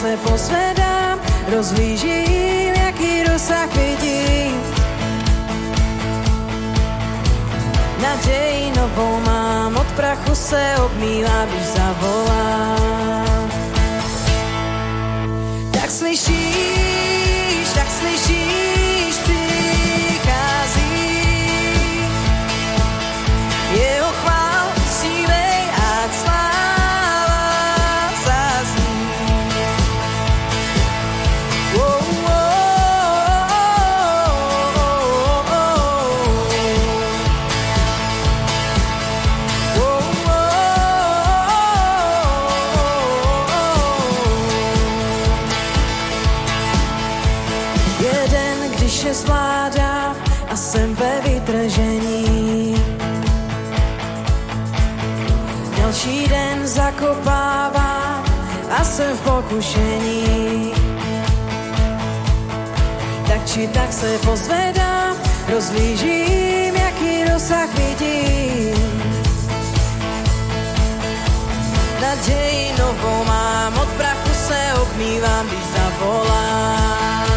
se posvedám, rozlížím, jaký rozsah vidím. Naději novou mám, od prachu se obmývá, když zavolám. Tak slyšíš, tak slyšíš, se v pokušení. Tak či tak se pozvedám, rozlížím, jaký rozsah vidím. Naději novou mám, od prachu se obmývám, když zavolám.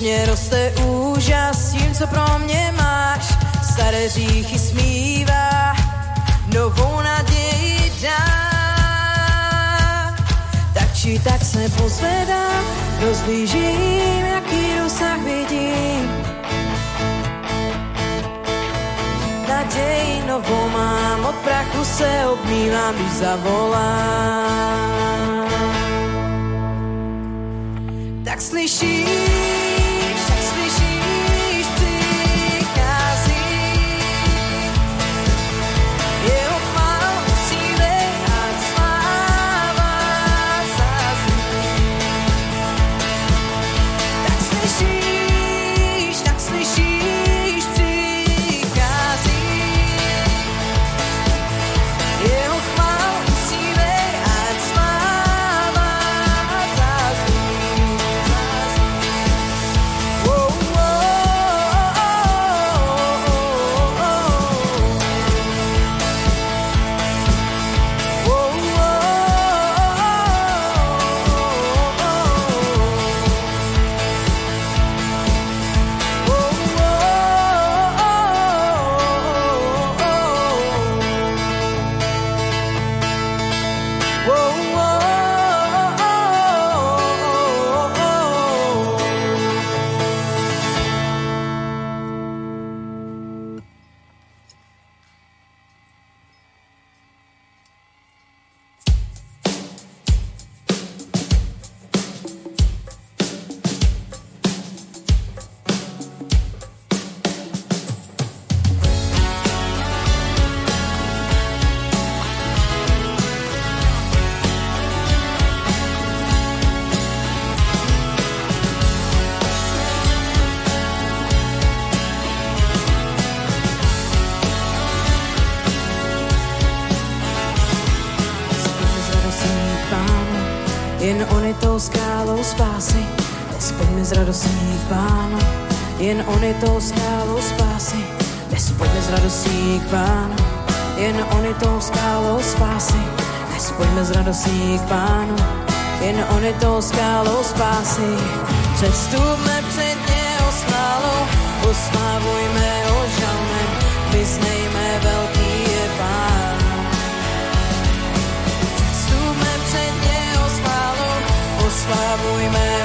Mě roste úžas tím, co pro mě máš. Staré říchy smívá, novou naději dá. Tak či tak se pozvedám, rozlížím, jaký dosah vidím. Naději novou mám, od prachu se obmývám, když zavolám. Tak slyšíš, tou skálou spásy. Nespojme s radostí k pánu, jen on je tou skálou spásy. Nespojme s radostí k pánu, jen on je tou skálou spásy. Přestupme před něho skálou, oslavujme ho žalmem, vyznejme velký je pán. Vstupme před něho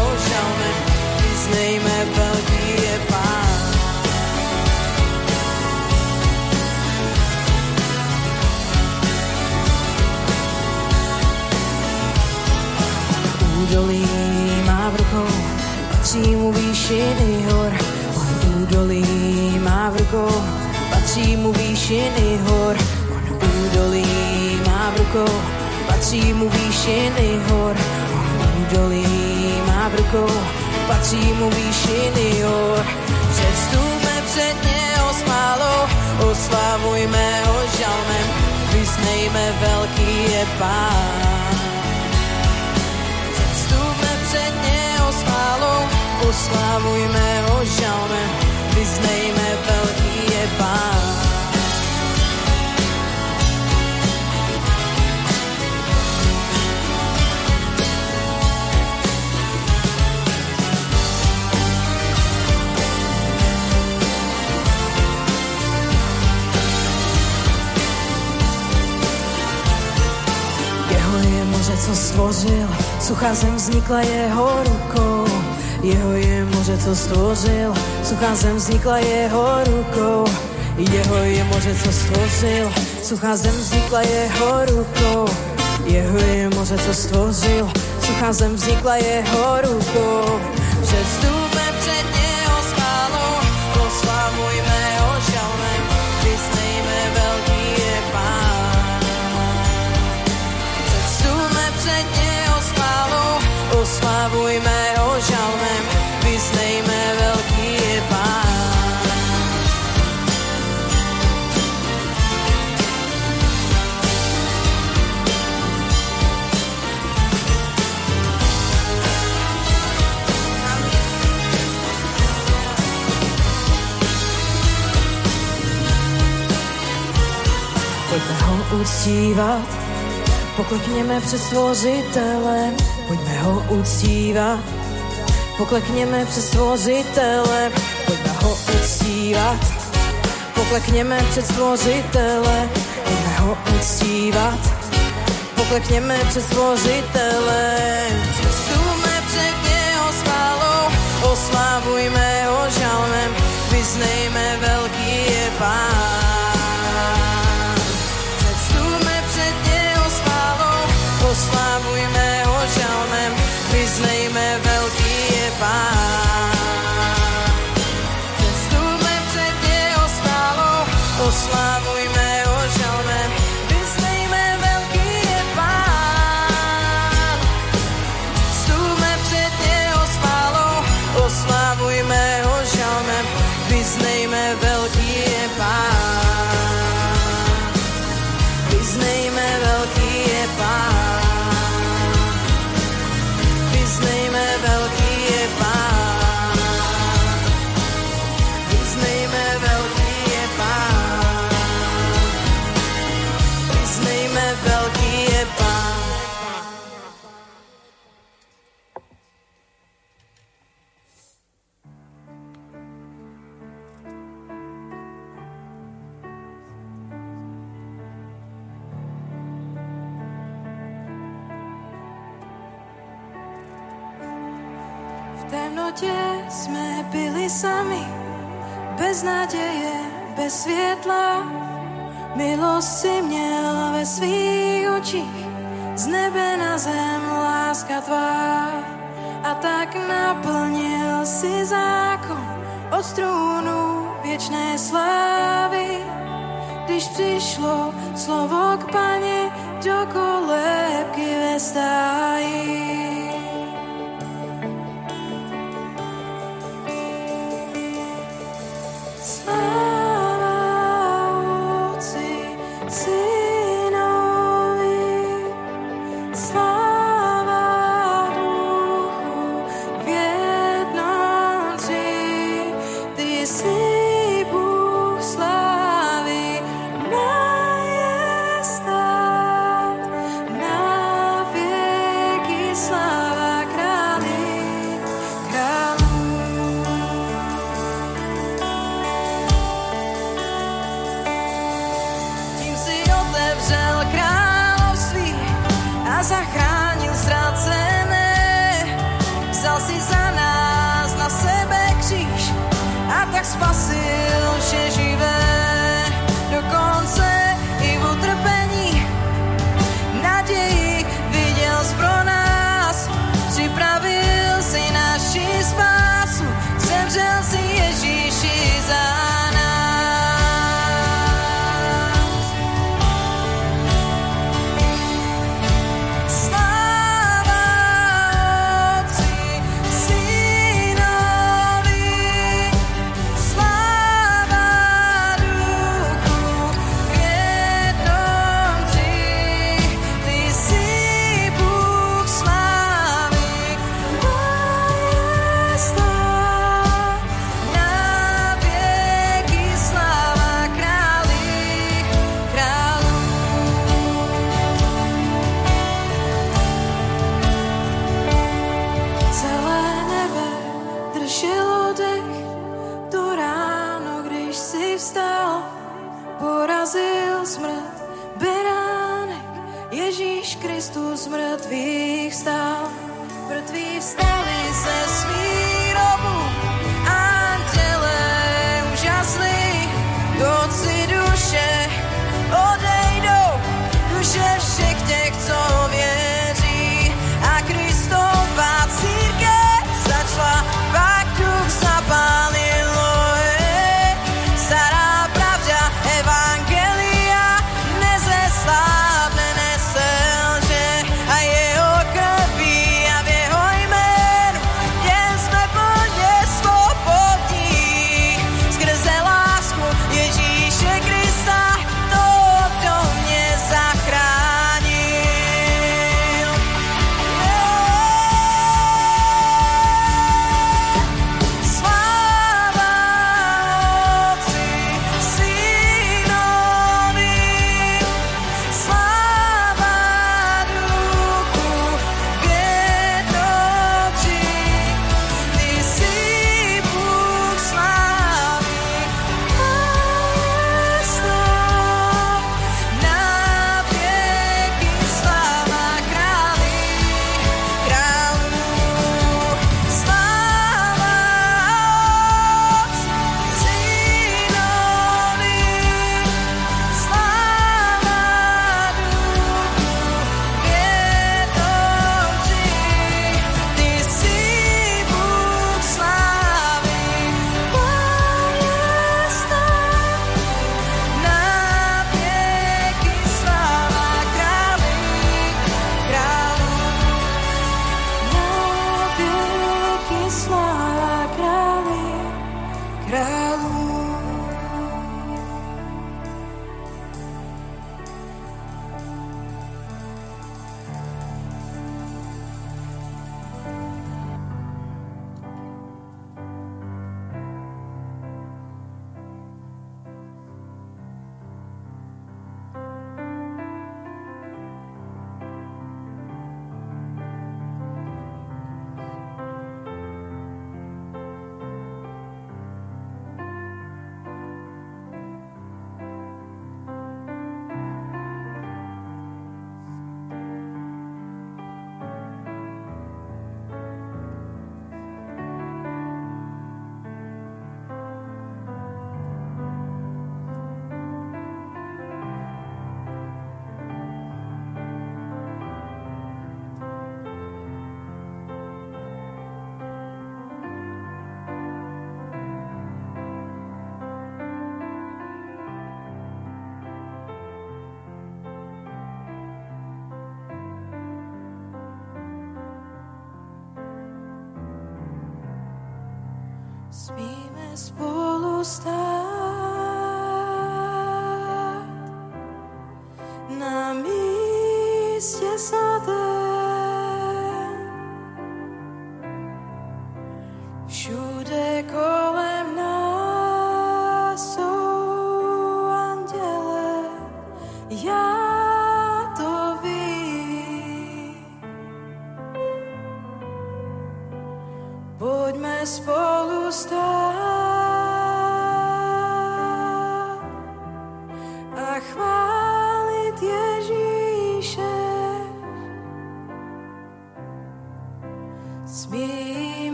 ho žalmem, vyznejme velký je pán. Údolí má v rukou, patří mu výšiny hor. On údolí má v rukou, patří mu výšiny hor. On údolí má v rukou, patří mu výšiny hor. On údolí má v rukou, patří mu výšiny hor. Přestupme před něho s oslavujme ho žalmem, vyznejme velký je pán. Oslavujme ho žalmem, vyznejme velký je pán. Co stvořil, suchá zem vznikla jeho rukou. Jeho je moře, co stvořil, suchá zem vznikla jeho rukou. Jeho je moře, co stvořil, suchá zem vznikla jeho rukou. Jeho je moře, co stvořil, suchá zem vznikla jeho rukou. Předstupme před něho s chválou, oslavujme ho žalmem, vyznejme velký je pán. Předstupme před něho s chválou, oslavujme uctívat, poklekněme před stvořitelem, pojďme ho uctívat, poklekněme před stvořitelem, pojďme ho uctívat, poklekněme před stvořitelem, pojďme ho uctívat, poklekněme před stvořitelem. Přestůme před jeho spálou, oslavujme ho žalmem, vyznejme velký je pán. Oslavujme ho žalmem, vyznejme velký je pán. světla, milost si měl ve svých očích, z nebe na zem láska tvá. A tak naplnil si zákon od strůnu věčné slávy, když přišlo slovo k paně do kolebky ve stáji.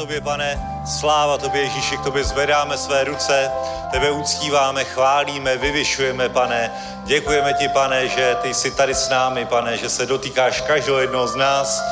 Tobě, pane, sláva tobě, Ježíši, k tobě zvedáme své ruce, tebe uctíváme, chválíme, vyvyšujeme, pane. Děkujeme ti, pane, že ty jsi tady s námi, pane, že se dotýkáš každého jednoho z nás,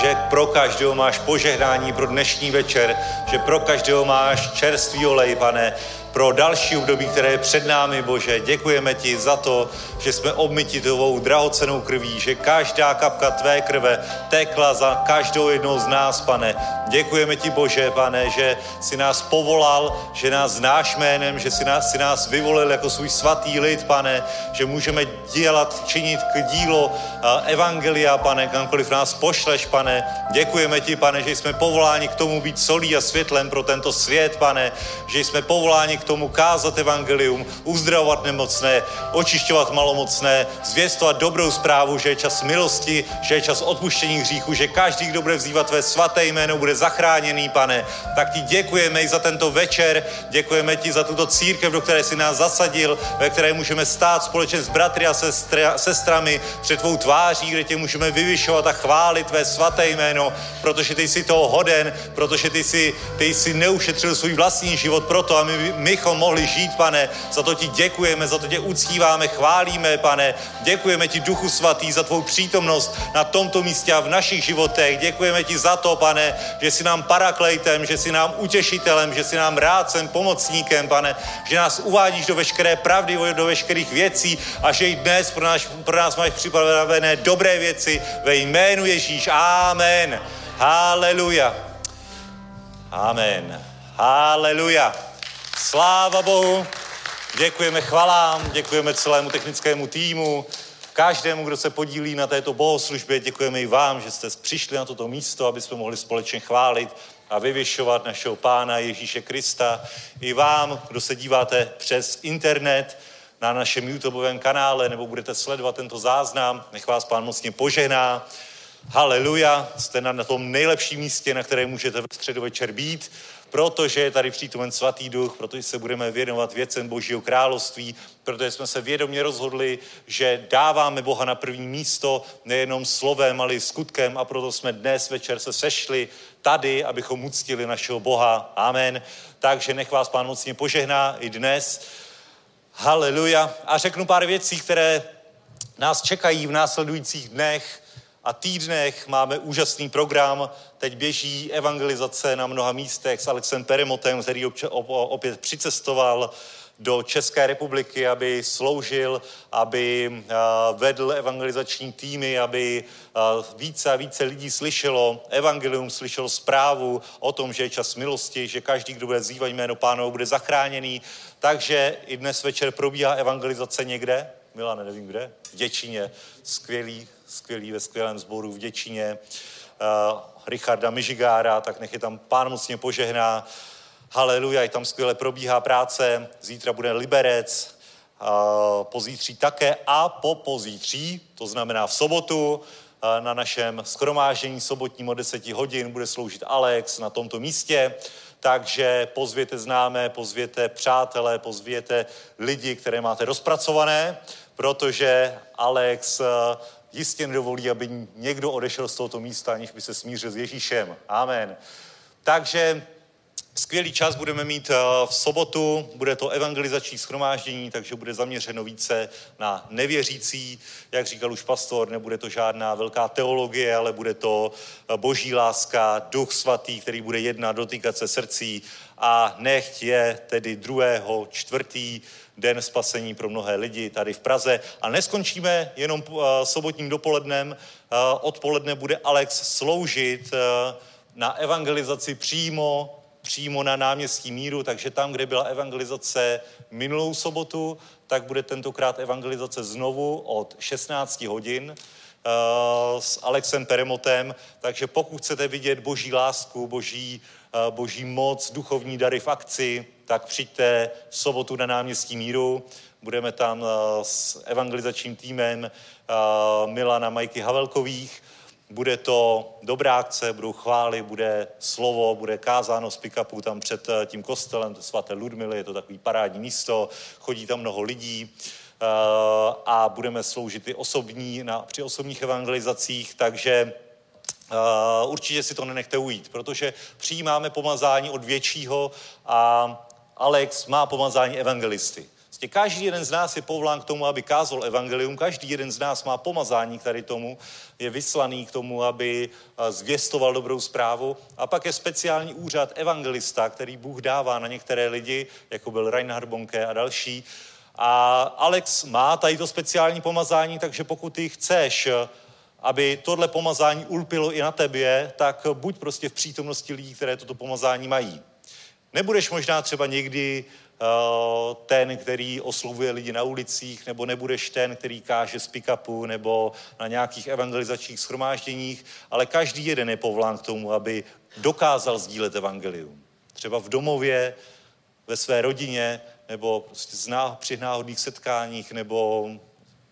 že pro každého máš požehnání pro dnešní večer, že pro každého máš čerstvý olej, pane, pro další období, které je před námi, Bože. Děkujeme ti za to, že jsme obmyti tvou drahocenou krví, že každá kapka tvé krve tekla za každou jednou z nás, pane. Děkujeme ti, Bože, pane, že si nás povolal, že nás znáš jménem, že si nás, nás vyvolil jako svůj svatý lid, pane, že můžeme dělat, činit k dílo evangelia, pane, kamkoliv nás pošleš, pane. Děkujeme ti, pane, že jsme povoláni k tomu být solí a světlem pro tento svět, pane, že jsme povoláni k tomu kázat evangelium, uzdravovat nemocné, očišťovat malomocné, zvěstovat dobrou zprávu, že je čas milosti, že je čas odpuštění hříchu, že každý, kdo bude vzývat tvé svaté jméno, bude zachráněný, pane. Tak ti děkujeme i za tento večer, děkujeme ti za tuto církev, do které si nás zasadil, ve které můžeme stát společně s bratry a sestra, sestrami před tvou tváří, kde tě můžeme vyvyšovat a chválit tvé svaté jméno, protože ty jsi toho hoden, protože ty jsi, ty jsi neušetřil svůj vlastní život proto, aby my, mychom mohli žít, pane. Za to ti děkujeme, za to tě uctíváme, chválíme, pane. Děkujeme ti, Duchu Svatý, za tvou přítomnost na tomto místě a v našich životech. Děkujeme ti za to, pane, že jsi nám paraklejtem, že jsi nám utěšitelem, že jsi nám rádcem, pomocníkem, pane, že nás uvádíš do veškeré pravdy, do veškerých věcí a že i dnes pro nás, pro nás máš připravené dobré věci ve jménu Ježíš. Amen. Haleluja. Amen. Haleluja. Sláva Bohu. Děkujeme chvalám, děkujeme celému technickému týmu, každému, kdo se podílí na této bohoslužbě. Děkujeme i vám, že jste přišli na toto místo, aby jsme mohli společně chválit a vyvyšovat našeho Pána Ježíše Krista. I vám, kdo se díváte přes internet na našem YouTubeovém kanále nebo budete sledovat tento záznam, nech vás Pán mocně požehná. Haleluja, jste na tom nejlepším místě, na které můžete ve středu večer být, protože je tady přítomen svatý duch, protože se budeme věnovat věcem Božího království, protože jsme se vědomě rozhodli, že dáváme Boha na první místo, nejenom slovem, ale i skutkem a proto jsme dnes večer se sešli tady, abychom uctili našeho Boha. Amen. Takže nech vás Pán mocně požehná i dnes. Haleluja. A řeknu pár věcí, které nás čekají v následujících dnech a týdnech. Máme úžasný program. Teď běží evangelizace na mnoha místech s Alexem Peremotem, který opět přicestoval do České republiky, aby sloužil, aby vedl evangelizační týmy, aby více a více lidí slyšelo evangelium, slyšelo zprávu o tom, že je čas milosti, že každý, kdo bude zývat jméno pánovo, bude zachráněný. Takže i dnes večer probíhá evangelizace někde, Milane, nevím kde, v Děčíně, skvělý, skvělý ve skvělém sboru v Děčíně, uh, Richarda Mižigára, tak nech je tam pán mocně požehná. Haleluja, i tam skvěle probíhá práce. Zítra bude Liberec, uh, pozítří také a po pozítří, to znamená v sobotu, uh, na našem schromáždění sobotním o 10 hodin bude sloužit Alex na tomto místě. Takže pozvěte známé, pozvěte přátelé, pozvěte lidi, které máte rozpracované, protože Alex jistě nedovolí, aby někdo odešel z tohoto místa, aniž by se smířil s Ježíšem. Amen. Takže skvělý čas budeme mít eh, v sobotu, bude to evangelizační schromáždění, takže bude zaměřeno více na nevěřící, jak říkal už pastor, nebude to žádná velká teologie, ale bude to eh, boží láska, duch svatý, který bude jednat, dotýkat se srdcí a nechť je tedy druhého, čtvrtý den spasení pro mnohé lidi tady v Praze. A neskončíme jenom uh, sobotním dopolednem. Uh, odpoledne bude Alex sloužit uh, na evangelizaci přímo přímo na náměstí Míru, takže tam, kde byla evangelizace minulou sobotu, tak bude tentokrát evangelizace znovu od 16 hodin s Alexem Peremotem. Takže pokud chcete vidět boží lásku, boží, boží moc, duchovní dary v akci, tak přijďte v sobotu na náměstí Míru. Budeme tam eh, s evangelizačním týmem eh, Milana Majky Havelkových. Bude to dobrá akce, budou chvály, bude slovo, bude kázáno z pick tam před eh, tím kostelem svaté Ludmily, je to takový parádní místo, chodí tam mnoho lidí a budeme sloužit i osobní, na, při osobních evangelizacích, takže určitě si to nenechte ujít, protože přijímáme pomazání od většího a Alex má pomazání evangelisty. Vlastně každý jeden z nás je povolán k tomu, aby kázal evangelium, každý jeden z nás má pomazání k tady tomu, je vyslaný k tomu, aby zvěstoval dobrou zprávu. A pak je speciální úřad evangelista, který Bůh dává na některé lidi, jako byl Reinhard Bonke a další. A Alex má tady to speciální pomazání, takže pokud ty chceš, aby tohle pomazání ulpilo i na tebě, tak buď prostě v přítomnosti lidí, které toto pomazání mají. Nebudeš možná třeba někdy uh, ten, který oslovuje lidi na ulicích, nebo nebudeš ten, který káže z pick-upu, nebo na nějakých evangelizačních schromážděních, ale každý jeden je povolán k tomu, aby dokázal sdílet evangelium. Třeba v domově, ve své rodině, nebo prostě při náhodných setkáních, nebo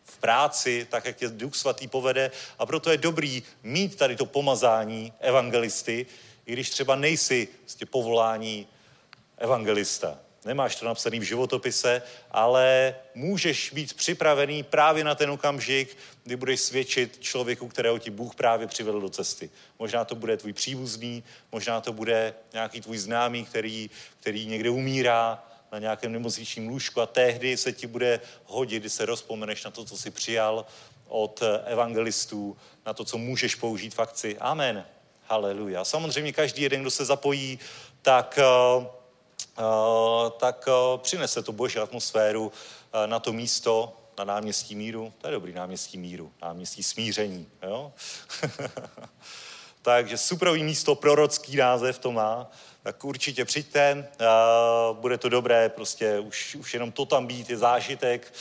v práci, tak jak tě Duch Svatý povede. A proto je dobrý mít tady to pomazání evangelisty, i když třeba nejsi prostě povolání evangelista. Nemáš to napsaný v životopise, ale můžeš být připravený právě na ten okamžik, kdy budeš svědčit člověku, kterého ti Bůh právě přivedl do cesty. Možná to bude tvůj příbuzný, možná to bude nějaký tvůj známý, který, který někde umírá na nějakém nemocničním lůžku a tehdy se ti bude hodit, kdy se rozpomeneš na to, co jsi přijal od evangelistů, na to, co můžeš použít v akci. Amen. Haleluja. Samozřejmě každý jeden, kdo se zapojí, tak uh, tak eh, přinese tu boží atmosféru eh, na to místo, na náměstí míru. To je dobrý náměstí míru, náměstí smíření. Jo? Takže superový místo, prorocký název to má. Tak určitě přijďte, bude to dobré, prostě už, už jenom to tam být je zážitek,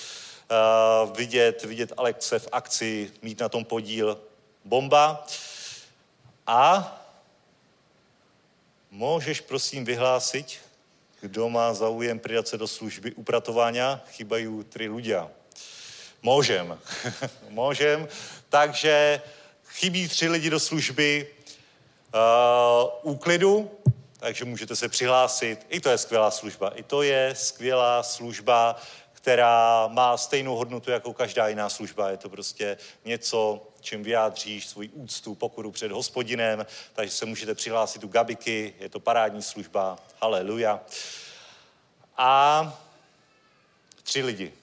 vidět, vidět Alexe v akci, mít na tom podíl, bomba. A můžeš prosím vyhlásit, kdo má záujem pridať sa do služby upratovania, chýbajú tri ľudia. Môžem. Môžem. Takže chybí tři lidi do služby uh, úklidu, takže můžete se přihlásit. I to je skvělá služba. I to je skvělá služba, která má stejnou hodnotu jako každá jiná služba. Je to prostě něco, čím vyjádříš svůj úctu, pokoru před hospodinem, takže se můžete přihlásit u Gabiky, je to parádní služba, haleluja. A tři lidi.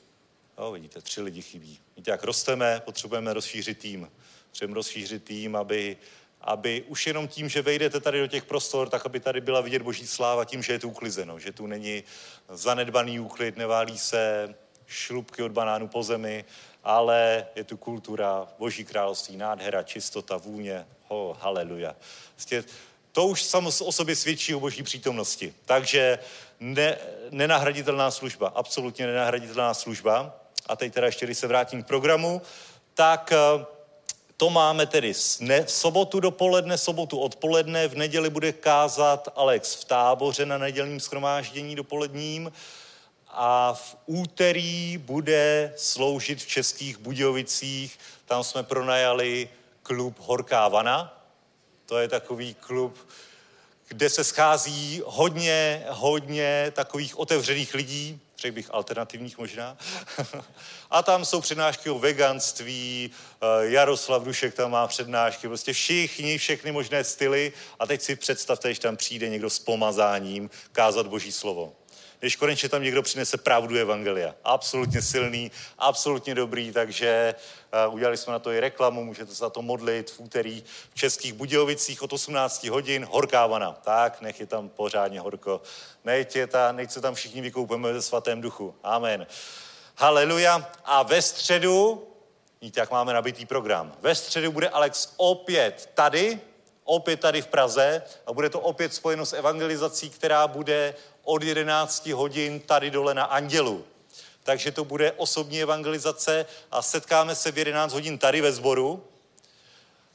Jo, vidíte, tři lidi chybí. Víte, jak rosteme, potřebujeme rozšířit tým. Potřebujeme rozšířit tým, aby, aby už jenom tím, že vejdete tady do těch prostor, tak aby tady byla vidět boží sláva tím, že je tu uklizeno, že tu není zanedbaný úklid, neválí se šlubky od banánu po zemi, ale je tu kultura, boží království, nádhera, čistota, vůně, ho, haleluja. Vlastně to už samo o sobě svědčí o boží přítomnosti. Takže ne, nenahraditelná služba, absolutně nenahraditelná služba. A teď teda ještě, když se vrátím k programu, tak eh, to máme tedy ne, sobotu dopoledne, sobotu odpoledne, v neděli bude kázat Alex v táboře na nedělním schromáždění dopoledním a v úterý bude sloužit v Českých Budějovicích. Tam jsme pronajali klub Horká Vana. To je takový klub, kde se schází hodně, hodně takových otevřených lidí, řekl bych alternativních možná. a tam jsou přednášky o veganství, eh, Jaroslav Dušek tam má přednášky, prostě všichni, všechny možné styly. A teď si představte, že tam přijde někdo s pomazáním kázat Boží slovo když konečně tam někdo přinese pravdu Evangelia. Absolutně silný, absolutně dobrý, takže uh, udělali jsme na to i reklamu, můžete se za to modlit v úterý v Českých Budějovicích od 18 hodin, horká vana. Tak, nech je tam pořádně horko. Nech, je ta, nech se tam všichni vykoupeme ve svatém duchu. Amen. Haleluja. A ve středu, víte, jak máme nabitý program. Ve středu bude Alex opět tady, opět tady v Praze a bude to opět spojeno s evangelizací, která bude od 11 hodin tady dole na Andělu. Takže to bude osobní evangelizace a setkáme se v 11 hodin tady ve sboru.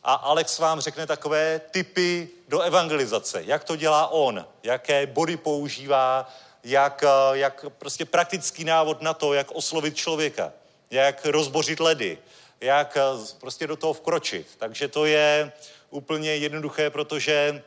A Alex vám řekne takové typy do evangelizace, jak to dělá on, jaké body používá, jak, jak prostě praktický návod na to, jak oslovit člověka, jak rozbořit ledy, jak prostě do toho vkročit. Takže to je úplně jednoduché, protože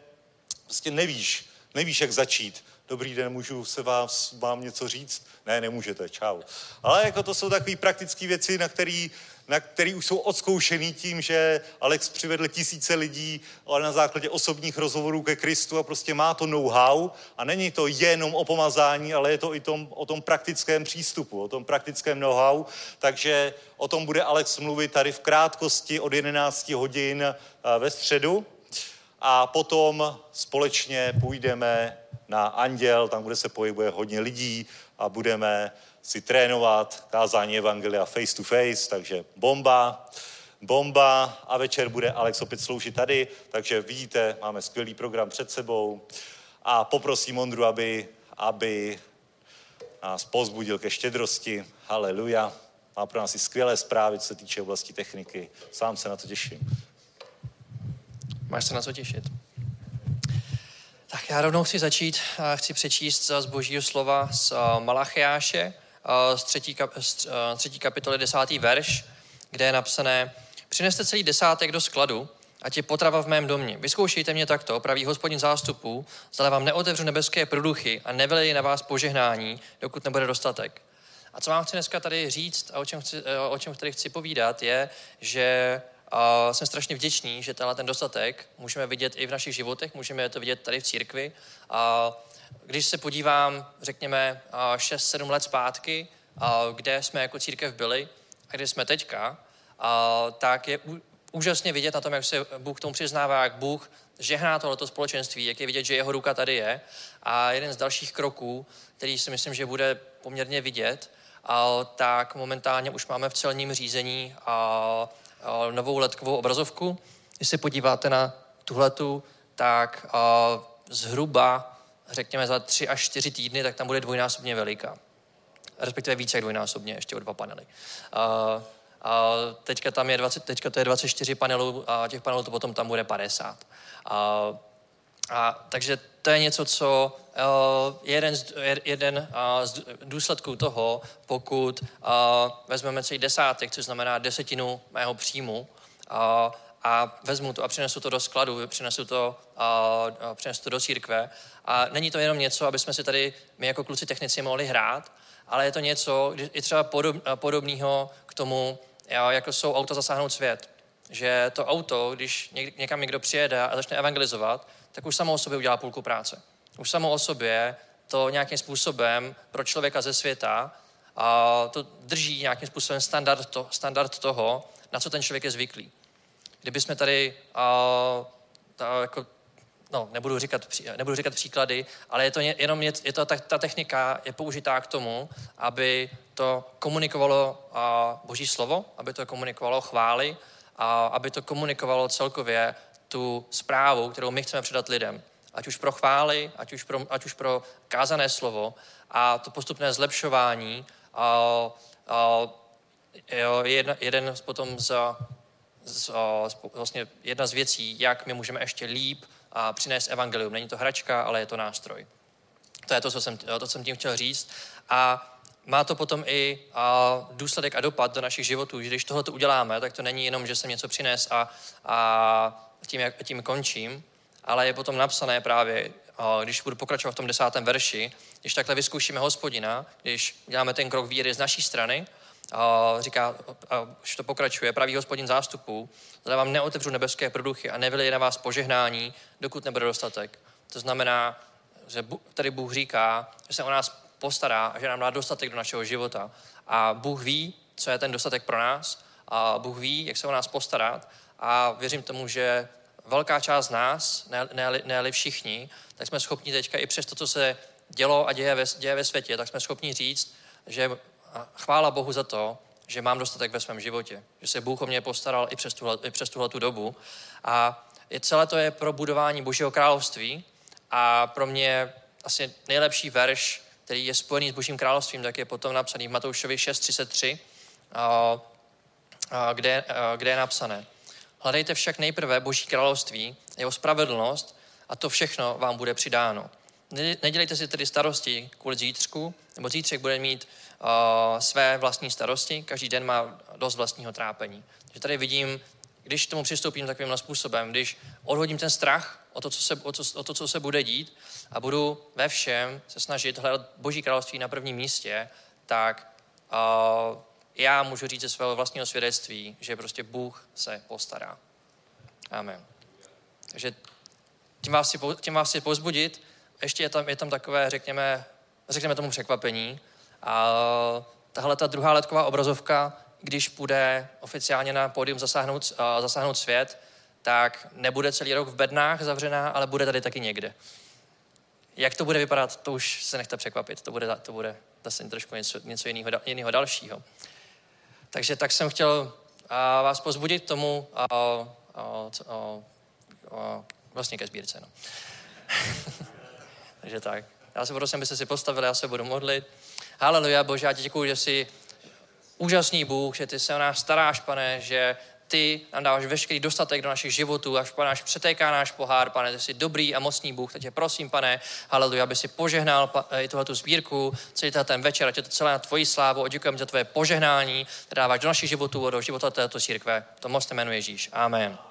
prostě nevíš, nevíš, jak začít dobrý den, můžu se vás, vám něco říct? Ne, nemůžete, čau. Ale jako to jsou takové praktické věci, na které na který už jsou odzkoušený tím, že Alex přivedl tisíce lidí, ale na základě osobních rozhovorů ke Kristu a prostě má to know-how a není to jenom o pomazání, ale je to i tom, o tom praktickém přístupu, o tom praktickém know-how, takže o tom bude Alex mluvit tady v krátkosti od 11 hodin eh, ve středu a potom společně půjdeme na Anděl, tam, kde se pohybuje hodně lidí a budeme si trénovat kázání Evangelia face to face, takže bomba, bomba a večer bude Alex opět sloužit tady, takže vidíte, máme skvělý program před sebou a poprosím Ondru, aby, aby nás pozbudil ke štědrosti. Haleluja. Má pro nás i skvělé zprávy, co se týče oblasti techniky. Sám se na to těším. Máš se na co těšit. Tak já rovnou chci začít, chci přečíst z božího slova z Malachiáše, z třetí, kap, z třetí kapitoly desátý verš, kde je napsané Přineste celý desátek do skladu, a je potrava v mém domě. Vyzkoušejte mě takto, praví hospodin zástupů, zda vám neotevřu nebeské průduchy a nevyleji na vás požehnání, dokud nebude dostatek. A co vám chci dneska tady říct a o čem, chci, o čem tady chci povídat, je, že a jsem strašně vděčný, že tenhle ten dostatek můžeme vidět i v našich životech, můžeme to vidět tady v církvi. A když se podívám, řekněme, 6-7 let zpátky, kde jsme jako církev byli a kde jsme teďka, tak je úžasně vidět na tom, jak se Bůh k tomu přiznává, jak Bůh žehná tohleto společenství, jak je vidět, že jeho ruka tady je. A jeden z dalších kroků, který si myslím, že bude poměrně vidět, tak momentálně už máme v celním řízení novou letkovou obrazovku. Když se podíváte na tuhletu, tak zhruba, řekněme, za tři až čtyři týdny, tak tam bude dvojnásobně veliká. Respektive více jak dvojnásobně, ještě o dva panely. A teďka tam je 20, teďka to je 24 panelů a těch panelů to potom tam bude 50. A, a, takže to je něco, co je jeden z, jeden uh, z důsledků toho, pokud vezmeme celý desátek, což znamená desetinu mého příjmu, a vezmu to a přinesu to do skladu, přinesu to, a, přinesu to do církve. A není to jenom něco, aby jsme si tady, my jako kluci technici mohli hrát, ale je to něco, i třeba podob, podobného k tomu, jako jsou auta zasáhnout svět. Že to auto, když někam někdo přijede a začne evangelizovat, tak už samo o sobě udělá půlku práce. Už samo o sobě to nějakým způsobem pro člověka ze světa a to drží nějakým způsobem standard, to, standard toho, na co ten člověk je zvyklý. Kdyby jsme tady a, a, jako no, nebudu říkat, nebudu říkat příklady, ale je to jenom, je to, ta, ta technika je použitá k tomu, aby to komunikovalo a, boží slovo, aby to komunikovalo chvály, a aby to komunikovalo celkově tu zprávu, kterou my chceme předat lidem. Ať už pro chvály, ať už pro, ať už pro kázané slovo a to postupné zlepšování a, a, jo, jedna, jeden potom z, z, z, vlastně jedna z věcí, jak my můžeme ještě líp a přinést evangelium. Není to hračka, ale je to nástroj. To je to, co jsem, to, co jsem tím chtěl říct. A má to potom i a, důsledek a dopad do našich životů, že když tohle uděláme, tak to není jenom, že jsem něco přines a, a tím, jak, tím končím, ale je potom napsané právě, když budu pokračovat v tom desátém verši, když takhle vyzkoušíme hospodina, když děláme ten krok víry z naší strany, a říká, už to pokračuje, pravý hospodin zástupů, zda vám neotevřu nebeské produchy a nevyleje na vás požehnání, dokud nebude dostatek. To znamená, že tady Bůh říká, že se o nás postará a že nám dá dostatek do našeho života. A Bůh ví, co je ten dostatek pro nás a Bůh ví, jak se o nás postarat a věřím tomu, že velká část nás, ne, ne, ne všichni, tak jsme schopni teďka i přes to, co se dělo a děje ve, děje ve světě, tak jsme schopni říct, že chvála Bohu za to, že mám dostatek ve svém životě, že se Bůh o mě postaral i přes tuhle, i přes tuhle tu dobu. A je, celé to je pro budování Božího království a pro mě asi nejlepší verš, který je spojený s Božím královstvím, tak je potom napsaný v Matoušovi 6.33, kde, kde je napsané. Hledejte však nejprve Boží království, jeho spravedlnost a to všechno vám bude přidáno. Nedělejte si tedy starosti kvůli zítřku, nebo zítřek bude mít uh, své vlastní starosti, každý den má dost vlastního trápení. Takže tady vidím, když tomu přistoupím takovým způsobem, když odhodím ten strach o to, co se, o, to, o to, co se bude dít a budu ve všem se snažit hledat Boží království na prvním místě, tak uh, já můžu říct ze svého vlastního svědectví, že prostě Bůh se postará. Amen. Takže tím vás chci, tím vás chci pozbudit. Ještě je tam, je tam takové, řekněme, řekněme tomu překvapení. A tahle ta druhá letková obrazovka, když půjde oficiálně na pódium zasáhnout, zasáhnout svět, tak nebude celý rok v bednách zavřená, ale bude tady taky někde. Jak to bude vypadat, to už se nechte překvapit. To bude, to bude zase trošku něco, něco jiného, jiného dalšího. Takže tak jsem chtěl vás pozbudit tomu a, a, a, a, vlastně ke sbírce. No. Takže tak. Já se prosím, abyste si postavili, já se budu modlit. Haleluja, Bože, já ti děkuji, že jsi úžasný Bůh, že ty se o nás staráš, pane, že ty nám dáváš veškerý dostatek do našich životů, až pane, až přetéká náš pohár, pane, ty jsi dobrý a mocný Bůh, takže prosím, pane, haleluja, aby si požehnal i tuhle tu sbírku, celý ten večer, ať je to celé na tvoji slávu, děkujeme za tvoje požehnání, které dáváš do našich životů a do života této církve. To moc jménu Ježíš. Amen.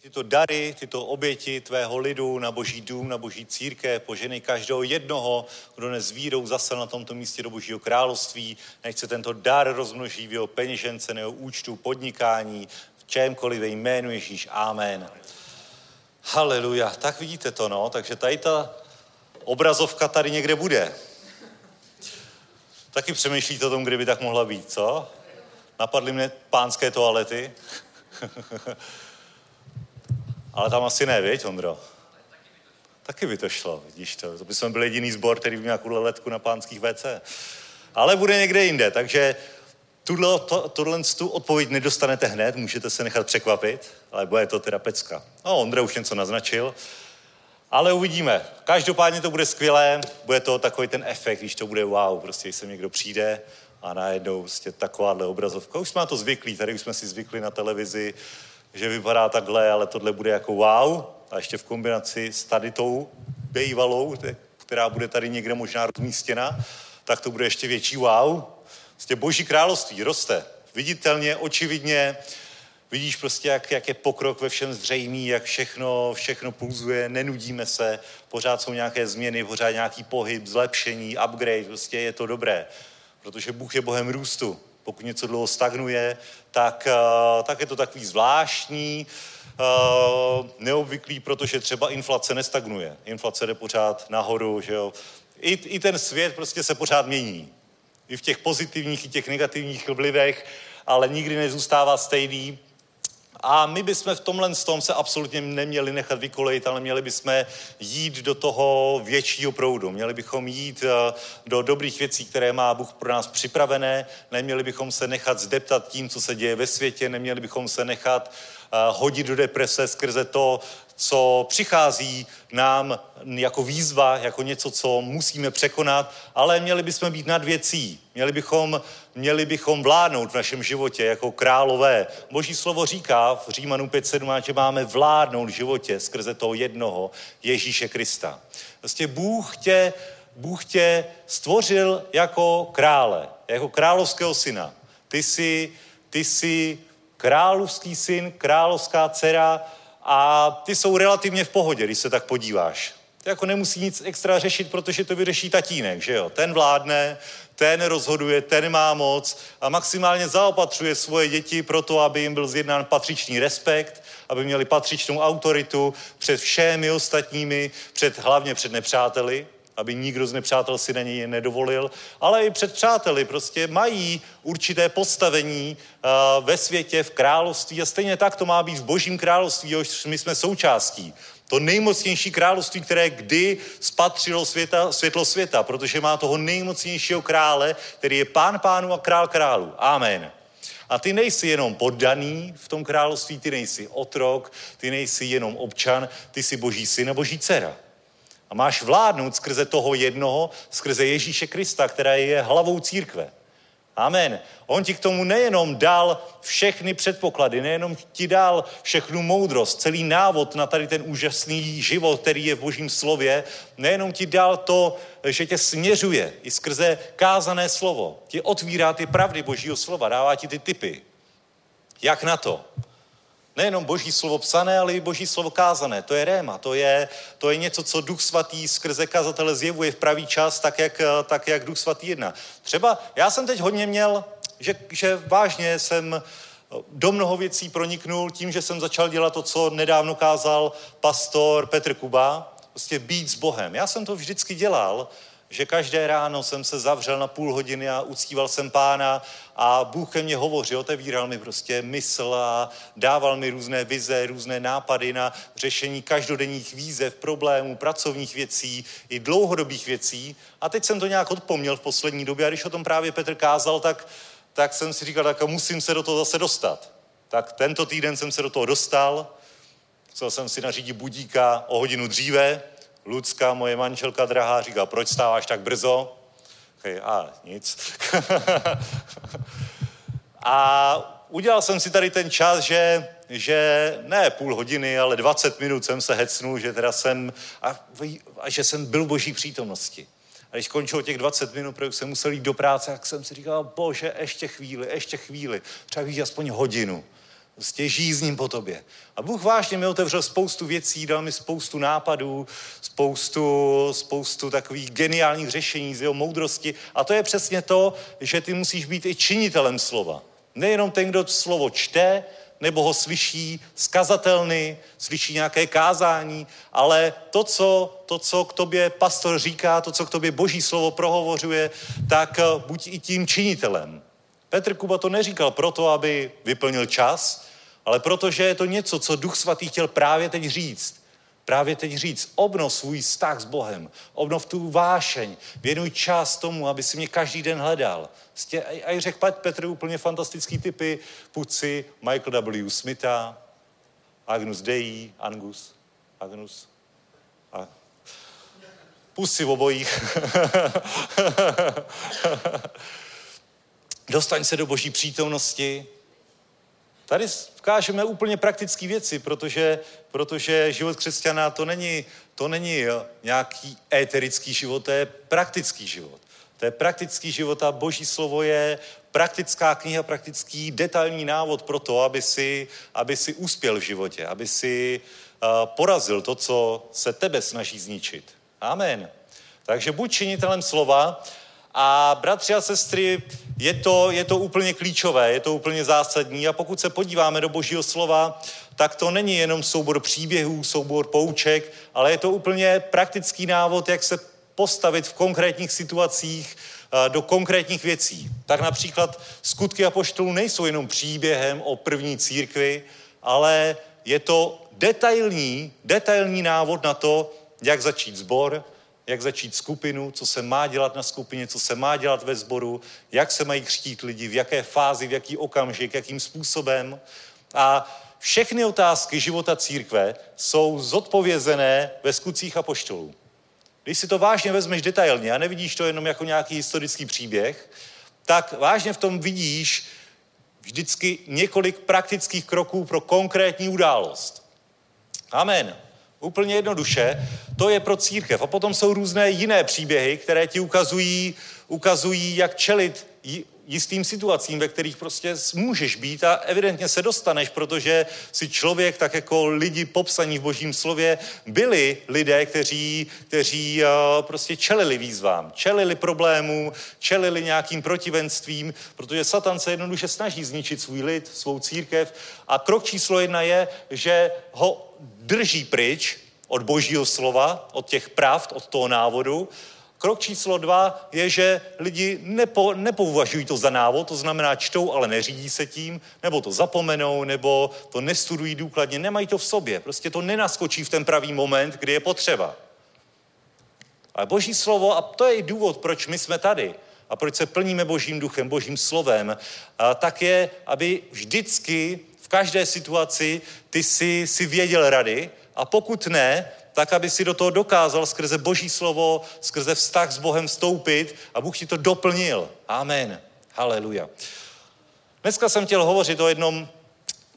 Tyto dary, tyto oběti tvého lidu na boží dům, na boží církev, poženej každého jednoho, kdo dnes vírou zasel na tomto místě do božího království, nech se tento dar rozmnoží v jeho peněžence, nebo účtu, podnikání, v čemkoliv jménu Ježíš. Amen. Haleluja. Tak vidíte to, no. Takže tady ta obrazovka tady někde bude. Taky přemýšlíte o tom, kde by tak mohla být, co? Napadly mě pánské toalety. Ale tam asi ne, viď, Ondro? Taky by to šlo, vidíš to. To by jsme byl jediný sbor, který by měl takovou letku na pánských WC. Ale bude někde jinde, takže tuhle, to, tohle tu odpověď nedostanete hned, můžete se nechat překvapit, ale bude to teda pecka. No, Ondra už něco naznačil, ale uvidíme. Každopádně to bude skvělé, bude to takový ten efekt, když to bude wow, prostě když sem někdo přijde a najednou prostě takováhle obrazovka. Už jsme na to zvyklí, tady už jsme si zvykli na televizi, že vypadá takhle, ale tohle bude jako wow. A ještě v kombinaci s tady tou bejvalou, která bude tady někde možná rozmístěna, tak to bude ještě větší wow. Vlastně boží království roste. viditelně, očividně, vidíš prostě, jak, jak je pokrok ve všem zřejmý, jak všechno, všechno pulzuje, nenudíme se, pořád jsou nějaké změny, pořád nějaký pohyb, zlepšení, upgrade, prostě je to dobré, protože Bůh je Bohem růstu. Pokud něco dlouho stagnuje, tak, eh, tak je to takový zvláštní, uh, neobvyklý, protože třeba inflace nestagnuje. Inflace jde pořád nahoru, že jo. I, I ten svět prostě se pořád mění. I v těch pozitivních, i těch negativních vlivech, ale nikdy nezůstává stejný. A my bychom v tomhle tom se absolutně neměli nechat vykolejit, ale měli bychom jít do toho většího proudu. Měli bychom jít eh, do dobrých věcí, které má Bůh pro nás připravené. Neměli bychom se nechat zdeptat tím, co se děje ve světě. Neměli bychom se nechat eh, hodit do deprese skrze to, co přichází nám jako výzva, jako něco, co musíme překonat, ale měli bychom být nad věcí. Měli bychom, měli bychom vládnout v našem životě jako králové. Boží slovo říká v Římanu 5.7, že máme vládnout v životě skrze toho jednoho Ježíše Krista. Vlastně Bůh tě, Bůh tě stvořil jako krále, jako královského syna. Ty jsi, ty jsi královský syn, královská dcera, a ty jsou relativně v pohodě, když se tak podíváš. Ty jako nemusí nic extra řešit, protože to vyřeší tatínek, že jo? Ten vládne, ten rozhoduje, ten má moc a maximálně zaopatřuje svoje děti proto, aby jim byl zjednán patřičný respekt, aby měli patřičnou autoritu před všemi ostatními, před, hlavně před nepřáteli aby nikdo z nepřátel si na něj nedovolil, ale i před přáteli prostě mají určité postavení uh, ve světě, v království a stejně tak to má být v božím království, jehož my jsme součástí. To nejmocnější království, které kdy spatřilo světa, světlo světa, protože má toho nejmocnějšího krále, který je pán pánu a král králu. Amen. A ty nejsi jenom poddaný v tom království, ty nejsi otrok, ty nejsi jenom občan, ty jsi boží syn a boží dcera. A máš vládnout skrze toho jednoho, skrze Ježíše Krista, která je hlavou církve. Amen. On ti k tomu nejenom dal všechny předpoklady, nejenom ti dal všechnu moudrost, celý návod na tady ten úžasný život, který je v Božím slově, nejenom ti dal to, že tě směřuje i skrze kázané slovo, ti otvírá ty pravdy Božího slova, dává ti ty typy. Jak na to? Nejenom boží slovo psané, ale i boží slovo kázané. To je réma, to je, to je něco, co Duch Svatý skrze kazatele zjevuje v pravý čas, tak jak, tak jak Duch Svatý jedná. Třeba já jsem teď hodně měl, že, že vážně jsem do mnoho věcí proniknul tím, že jsem začal dělat to, co nedávno kázal pastor Petr Kuba, prostě být s Bohem. Já jsem to vždycky dělal, že každé ráno jsem se zavřel na půl hodiny a uctíval jsem pána a Bůh ke mně hovořil, otevíral mi prostě mysl a dával mi různé vize, různé nápady na řešení každodenních výzev, problémů, pracovních věcí i dlouhodobých věcí. A teď jsem to nějak odpoměl v poslední době a když o tom právě Petr kázal, tak, tak jsem si říkal, tak musím se do toho zase dostat. Tak tento týden jsem se do toho dostal, chcel jsem si nařídit budíka o hodinu dříve, Lucka, moje manželka drahá, říká, proč stáváš tak brzo? Okay, a nic. a udělal jsem si tady ten čas, že, že ne půl hodiny, ale 20 minut jsem se hecnul, že teda jsem, a, a že jsem byl v boží přítomnosti. A když končilo těch 20 minut, protože jsem musel jít do práce, tak jsem si říkal, bože, ještě chvíli, ještě chvíli, třeba víc aspoň hodinu prostě žízním po tobě. A Bůh vážně mi otevřel spoustu věcí, dal mi spoustu nápadů, spoustu, spoustu takových geniálních řešení z jeho moudrosti. A to je přesně to, že ty musíš být i činitelem slova. Nejenom ten, kdo slovo čte, nebo ho slyší skazatelný, slyší nějaké kázání, ale to co, to, co k tobě pastor říká, to, co k tobě boží slovo prohovořuje, tak eh, buď i tím činitelem. Petr Kuba to neříkal proto, aby vyplnil čas, ale protože je to něco, co Duch Svatý chtěl právě teď říct. Právě teď říct, obnov svůj vztah s Bohem, obnov tu vášeň, věnuj čas tomu, aby si mě každý den hledal. A i řekl Petr úplně fantastický typy, Puci, Michael W. Smitha, Agnus Dei, Angus, Agnus, a pusy v obojích. Dostaň se do boží přítomnosti, Tady ukážeme úplně praktické věci, protože, protože život křesťana to není, to není nějaký éterický život, to je praktický život. To je praktický život a boží slovo je praktická kniha, praktický detailní návod pro to, aby si, aby si uspěl v životě, aby si uh, porazil to, co se tebe snaží zničit. Amen. Takže buď činitelem slova a bratři a sestry, je to, je to úplně klíčové, je to úplně zásadní a pokud se podíváme do božího slova, tak to není jenom soubor příběhů, soubor pouček, ale je to úplně praktický návod, jak se postavit v konkrétních situacích eh, do konkrétních věcí. Tak například skutky apoštolů nejsou jenom příběhem o první církvi, ale je to detailní, detailní návod na to, jak začít sbor, jak začít skupinu, co se má dělat na skupině, co se má dělat ve sboru, jak se mají křtít lidi, v jaké fázi, v jaký okamžik, jakým způsobem. A všechny otázky života církve jsou zodpovězené ve skutcích apoštolů. Když si to vážně vezmeš detailně a nevidíš to jenom jako nějaký historický příběh, tak vážně v tom vidíš vždycky několik praktických kroků pro konkrétní událost. Amen. Úplně jednoduše, to je pro církev. A potom jsou různé jiné příběhy, které ti ukazují, ukazují jak čelit jistým situacím, ve kterých prostě můžeš být a evidentně se dostaneš, protože si člověk, tak jako lidi popsaní v božím slově, byli lidé, kteří, kteří uh, prostě čelili výzvám, čelili problémů, čelili nějakým protivenstvím, protože Satan se jednoduše snaží zničit svůj lid, svou církev a krok číslo jedna je, že ho drží pryč od božího slova, od těch pravd, od toho návodu Krok číslo dva je, že lidi nepo, nepovažují to za návod, to znamená čtou, ale neřídí se tím, nebo to zapomenou, nebo to nestudují důkladně, nemají to v sobě. Prostě to nenaskočí v ten pravý moment, kdy je potřeba. Ale boží slovo, a to je i důvod, proč my jsme tady, a proč se plníme božím duchem, božím slovem, tak je, aby vždycky každé situaci ty si, si věděl rady a pokud ne, tak, aby si do toho dokázal skrze Boží slovo, skrze vztah s Bohem vstoupit a Bůh ti to doplnil. Amen. Haleluja. Dneska jsem chtěl hovořit o jednom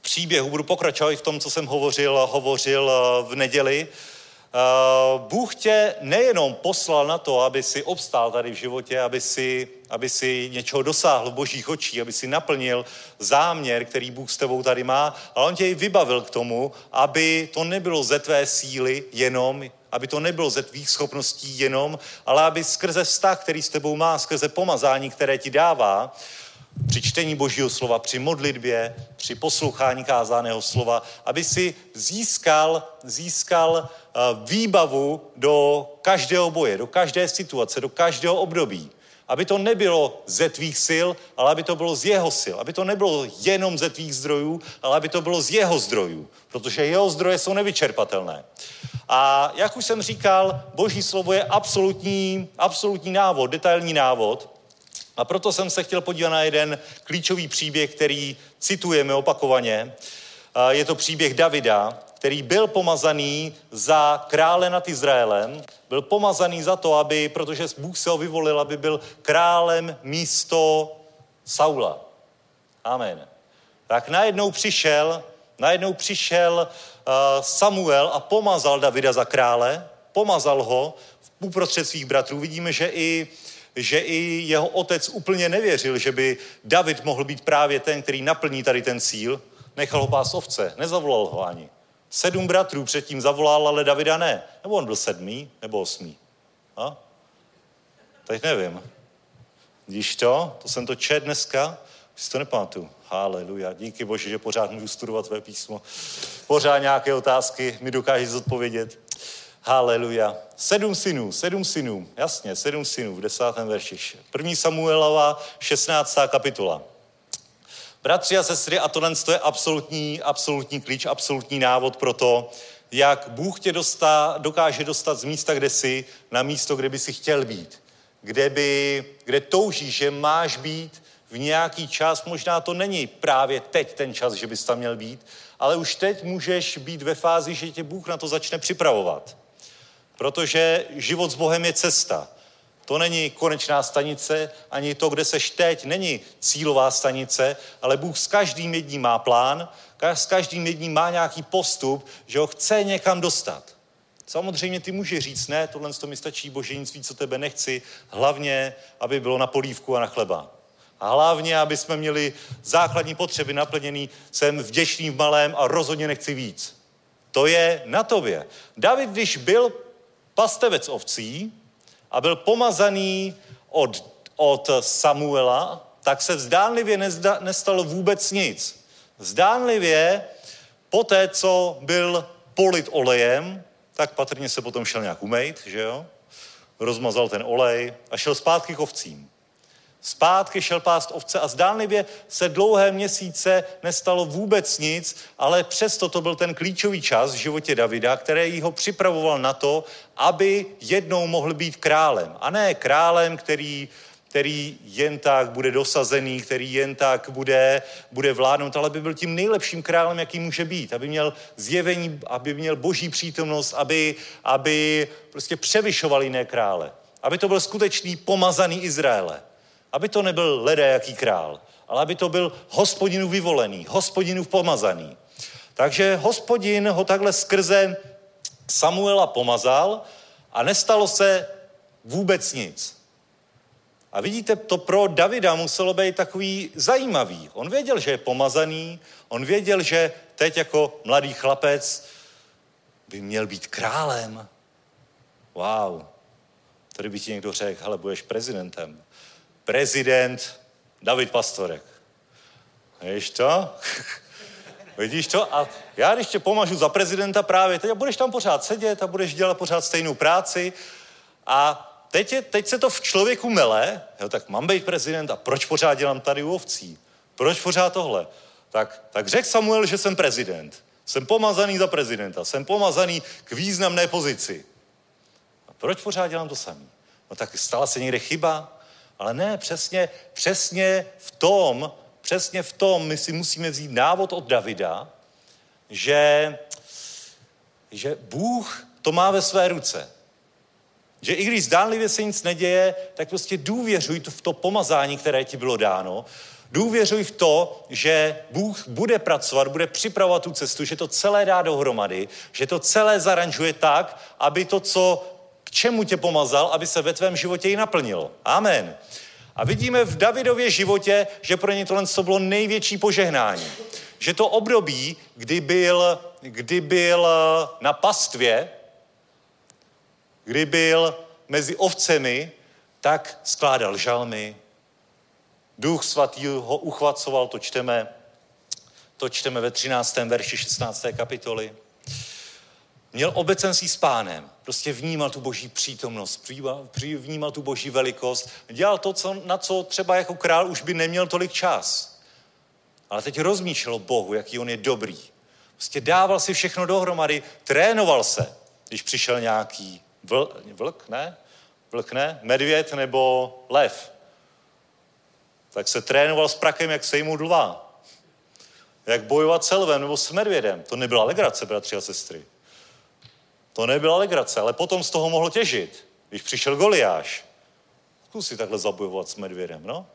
příběhu, budu pokračovat i v tom, co jsem hovořil, hovořil eh, v neděli. Eh, Bůh tě nejenom poslal na to, aby si obstál tady v životě, aby si, aby si něčeho dosáhl v božích očí, aby si naplnil záměr, který Bůh s tebou tady má, ale on tě i vybavil k tomu, aby to nebylo ze tvé síly jenom, aby to nebylo ze tvých schopností jenom, ale aby skrze vztah, který s tebou má, skrze pomazání, které ti dává, při čtení Božího slova, při modlitbě, při poslouchání kázaného slova, aby si získal, získal eh, výbavu do každého boje, do každé situace, do každého období. Aby to nebylo ze tvých sil, ale aby to bylo z jeho sil. Aby to nebylo jenom ze tvých zdrojů, ale aby to bylo z jeho zdrojů. Protože jeho zdroje jsou nevyčerpatelné. A jak už jsem říkal, boží slovo je absolutní, absolutní návod, detailní návod, a proto jsem se chtěl podívat na jeden klíčový příběh, který citujeme opakovaně. Je to příběh Davida, který byl pomazaný za krále nad Izraelem, byl pomazaný za to, aby, protože Bůh se ho vyvolil, aby byl králem místo Saula. Amen. Tak najednou přišel, najednou přišel Samuel a pomazal Davida za krále, pomazal ho uprostřed svých bratrů. Vidíme, že i že i jeho otec úplně nevěřil, že by David mohl být právě ten, který naplní tady ten cíl. Nechal ho pás ovce, nezavolal ho ani. Sedm bratrů předtím zavolal, ale Davida ne. Nebo on byl sedmý, nebo osmý. A? Teď nevím. Víš to? To jsem to čet dneska, si to nepamatuju. Haleluja. Díky Bože, že pořád můžu studovat tvé písmo. Pořád nějaké otázky mi dokážeš zodpovědět. Haleluja. Sedm synů, sedm synů, jasně, sedm synů v desátém verši. První Samuelova, 16. kapitola. Bratři a sestry, a tohle je absolutní, absolutní klíč, absolutní návod pro to, jak Bůh tě dostá, dokáže dostat z místa, kde jsi, na místo, kde by si chtěl být. Kde, by, kde toužíš, že máš být v nějaký čas, možná to není právě teď ten čas, že bys tam měl být, ale už teď můžeš být ve fázi, že tě Bůh na to začne připravovat. Protože život s Bohem je cesta. To není konečná stanice, ani to, kde seš teď, není cílová stanice, ale Bůh s každým jedním má plán, s každým jedním má nějaký postup, že ho chce někam dostat. Samozřejmě ty můžeš říct, ne, tohle to mi stačí, bože, nic víc o tebe nechci, hlavně, aby bylo na polívku a na chleba. A hlavně, aby jsme měli základní potřeby naplněný, jsem vděčný v malém a rozhodně nechci víc. To je na tobě. David, když byl pastevec ovcí a byl pomazaný od, od Samuela, tak se zdánlivě nezda, nestalo vůbec nic. Zdánlivě, po té, co byl polit olejem, tak patrně se potom šel nějak umejt, že jo? Rozmazal ten olej a šel zpátky k ovcím. Zpátky šel pást ovce a zdánlivě se dlouhé měsíce nestalo vůbec nic, ale přesto to byl ten klíčový čas v životě Davida, který ho připravoval na to, aby jednou mohl být králem. A ne králem, který který jen tak bude dosazený, který jen tak bude, bude vládnout, ale aby byl tím nejlepším králem, jaký může být, aby měl zjevení, aby měl boží přítomnost, aby, aby prostě převyšoval jiné krále. Aby to byl skutečný pomazaný Izraele. Aby to nebyl leda jaký král, ale aby to byl hospodinu vyvolený, hospodinu pomazaný. Takže hospodin ho takhle skrze Samuela pomazal a nestalo se vůbec nic. A vidíte, to pro Davida muselo být takový zajímavý. On věděl, že je pomazaný, on věděl, že teď jako mladý chlapec by měl být králem. Wow. Tady by ti někdo řekl, hele, budeš prezidentem. Prezident David Pastorek. Víš to? Vidíš to? A já když tě pomažu za prezidenta právě teď a budeš tam pořád sedět a budeš dělat pořád stejnou práci a teď, je, teď se to v člověku mele, jo, tak mám být prezident a proč pořád dělám tady u ovcí? Proč pořád tohle? Tak, tak řekl Samuel, že jsem prezident. Jsem pomazaný za prezidenta, jsem pomazaný k významné pozici. A proč pořád dělám to samý? No tak stala se někde chyba? Ale ne, přesně, přesně v tom, přesně v tom my si musíme vzít návod od Davida, že, že Bůh to má ve své ruce. Že i když zdánlivě se nic neděje, tak prostě důvěřuj v to pomazání, které ti bylo dáno. Důvěřuj v to, že Bůh bude pracovat, bude připravovat tu cestu, že to celé dá dohromady, že to celé zaranžuje tak, aby to, co čemu tě pomazal, aby se ve tvém životě i naplnilo. Amen. A vidíme v Davidově životě, že pro ně tohle bylo největší požehnání. Že to období, kdy byl, kdy byl na pastvě, kdy byl mezi ovcemi, tak skládal žalmy. Duch svatý ho uchvacoval, to čteme, to čteme ve 13. verši 16. kapitoly. Měl obecenství s pánem, prostě vnímal tu boží přítomnost, vnímal tu boží velikost, dělal to, co, na co třeba jako král už by neměl tolik čas. Ale teď rozmýšlel Bohu, jaký on je dobrý. Prostě dával si všechno dohromady, trénoval se, když přišel nějaký Vl, vlk, ne? Vlk, ne? Medvěd nebo lev. Tak se trénoval s prakem, jak sejmout lva. Jak bojovat s lvem nebo s medvědem. To nebyla legrace, bratři a sestry. To nebyla legrace, ale potom z toho mohl těžit. Když přišel Goliáš, zkusí takhle zabojovat s medvědem, no?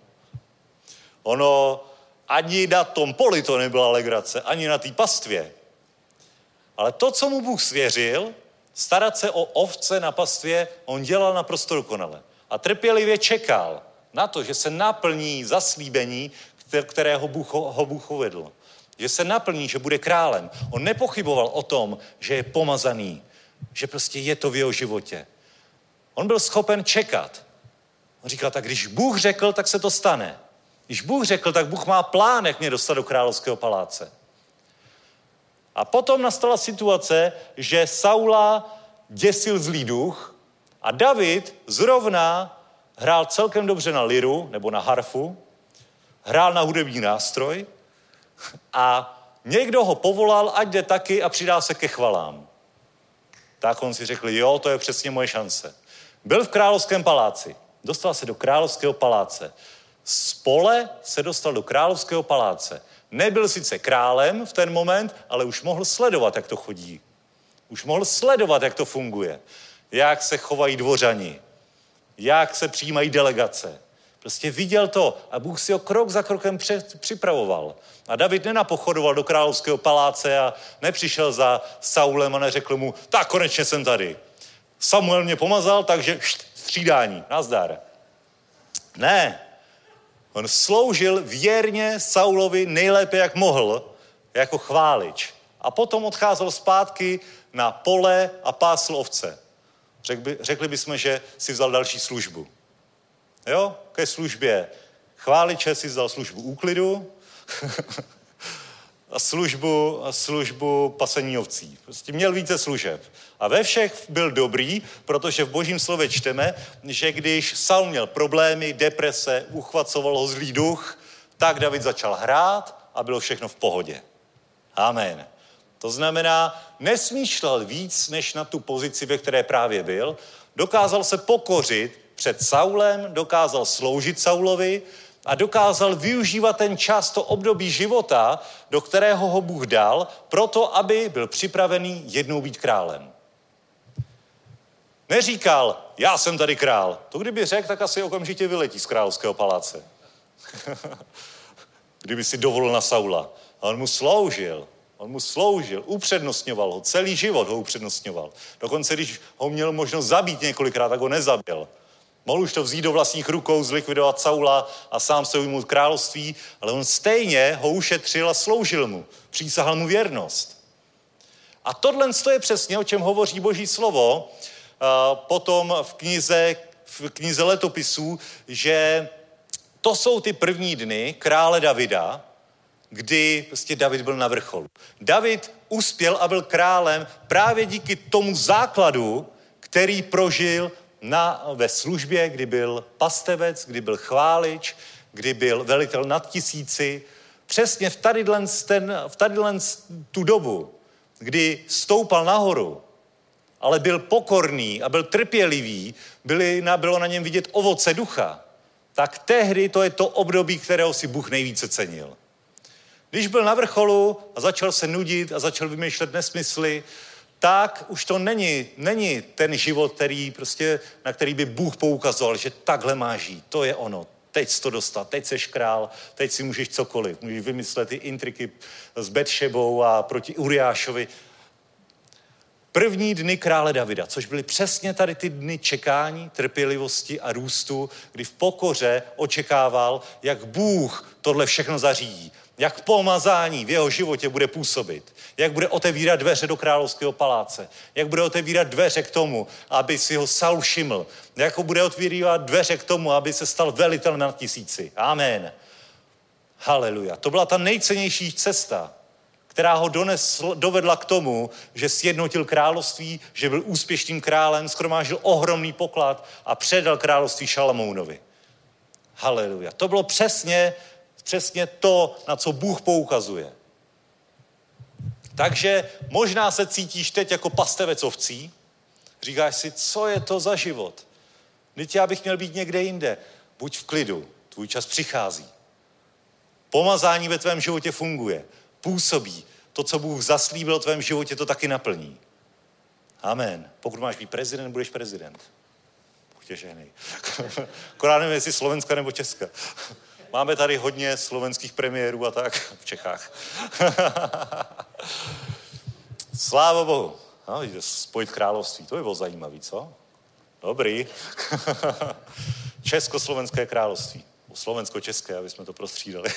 Ono ani na tom poli to nebyla legrace, ani na té pastvě. Ale to, co mu Bůh svěřil, starat se o ovce na pastvě, on dělal naprosto dokonale. A trpělivě čekal na to, že se naplní zaslíbení, kterého Bůh, ho Bůh uvedl. Že se naplní, že bude králem. On nepochyboval o tom, že je pomazaný, že prostě je to v jeho životě. On byl schopen čekat. On říkal, tak když Bůh řekl, tak se to stane. Když Bůh řekl, tak Bůh má plán, jak mě dostat do královského paláce. A potom nastala situace, že Saula děsil zlý duch a David zrovna hrál celkem dobře na liru nebo na harfu, hrál na hudební nástroj a někdo ho povolal, ať jde taky a přidá se ke chvalám. Tak on si řekl, jo, to je přesně moje šance. Byl v královském paláci, dostal se do královského paláce. Z pole se dostal do královského paláce. Nebyl sice králem v ten moment, ale už mohl sledovat, jak to chodí. Už mohl sledovat, jak to funguje. Jak se chovají dvořani. Jak se přijímají delegace. Prostě viděl to a Bůh si ho krok za krokem připravoval. A David nenapochodoval do královského paláce a nepřišel za Saulem a neřekl mu, tak konečně jsem tady. Samuel mě pomazal, takže střídání, nazdar. Ne, on sloužil věrně Saulovi nejlépe, jak mohl, jako chválič. A potom odcházel zpátky na pole a pásl ovce. Řekli, řekli bychom, že si vzal další službu. Jo, ke službě chváliče si vzal službu úklidu a službu, službu pasení ovcí. Prostě měl více služeb. A ve všech byl dobrý, protože v božím slově čteme, že když Saul měl problémy, deprese, uchvacoval ho zlý duch, tak David začal hrát a bylo všechno v pohodě. Amen. To znamená, nesmýšlel víc, než na tu pozici, ve které právě byl. Dokázal se pokořit před Saulem, dokázal sloužit Saulovi a dokázal využívat ten čas, to období života, do kterého ho Bůh dal, proto, aby byl připravený jednou být králem. Neříkal, já jsem tady král. To kdyby řekl, tak asi okamžitě vyletí z královského paláce. kdyby si dovolil na Saula. A on mu sloužil. On mu sloužil, upřednostňoval ho, celý život ho upřednostňoval. Dokonce, když ho měl možnost zabít několikrát, tak ho nezabil. Mohl už to vzít do vlastních rukou, zlikvidovat Saula a sám se ujmout království, ale on stejně ho ušetřil a sloužil mu. Přísahal mu věrnost. A tohle je přesně, o čem hovoří Boží slovo, potom v knize, v knize letopisů, že to jsou ty první dny krále Davida, kdy prostě David byl na vrcholu. David uspěl a byl králem právě díky tomu základu, který prožil na, ve službě, kdy byl pastevec, kdy byl chválič, kdy byl velitel nad tisíci. Přesně v tadyhle, ten, v tadyhle tu dobu, kdy stoupal nahoru, ale byl pokorný a byl trpělivý, byly, bylo na něm vidět ovoce ducha, tak tehdy to je to období, kterého si Bůh nejvíce cenil. Když byl na vrcholu a začal se nudit a začal vymýšlet nesmysly, tak už to není, není ten život, který prostě, na který by Bůh poukazoval, že takhle má žít. To je ono. Teď jsi to dostat, teď jsi král, teď si můžeš cokoliv. Můžeš vymyslet ty intriky s Betšebou a proti Uriášovi. První dny krále Davida, což byly přesně tady ty dny čekání, trpělivosti a růstu, kdy v pokoře očekával, jak Bůh tohle všechno zařídí jak pomazání v jeho životě bude působit, jak bude otevírat dveře do královského paláce, jak bude otevírat dveře k tomu, aby si ho Saul všiml, jak ho bude otvírat dveře k tomu, aby se stal velitelem na tisíci. Amen. Haleluja. To byla ta nejcennější cesta, která ho donesl, dovedla k tomu, že sjednotil království, že byl úspěšným králem, skromážil ohromný poklad a předal království Šalamounovi. Haleluja. To bylo přesně přesně to, na co Bůh poukazuje. Takže možná se cítíš teď jako pastevec ovcí, říkáš si, co je to za život? Teď já bych měl být někde jinde. Buď v klidu, tvůj čas přichází. Pomazání ve tvém životě funguje, působí. To, co Bůh zaslíbil v tvém životě, to taky naplní. Amen. Pokud máš být prezident, budeš prezident. Utěžený. Akorát nevím, jestli Slovenska nebo Česka. Máme tady hodně slovenských premiérů a tak v Čechách. Sláva Bohu. No, spojit království, to by bylo zajímavé, co? Dobrý. Československé království. Slovensko-české, aby jsme to prostřídali.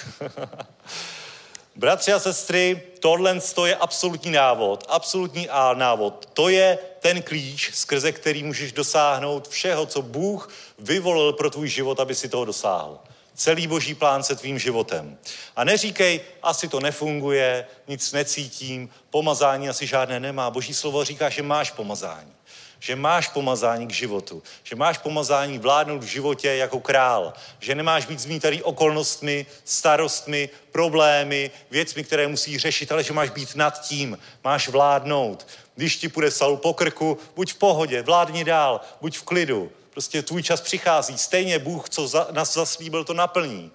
Bratři a sestry, tohle je absolutní návod, absolutní a návod. To je ten klíč, skrze který můžeš dosáhnout všeho, co Bůh vyvolil pro tvůj život, aby si toho dosáhl celý boží plán se tvým životem. A neříkej, asi to nefunguje, nic necítím, pomazání asi žádné nemá. Boží slovo říká, že máš pomazání. Že máš pomazání k životu. Že máš pomazání vládnout v životě jako král. Že nemáš být zmítaný okolnostmi, starostmi, problémy, věcmi, které musí řešit, ale že máš být nad tím. Máš vládnout. Když ti půjde Saul po krku, buď v pohodě, vládni dál, buď v klidu Prostě tvůj čas přichází. Stejně Bůh, co za, nás zaslíbil, to naplní.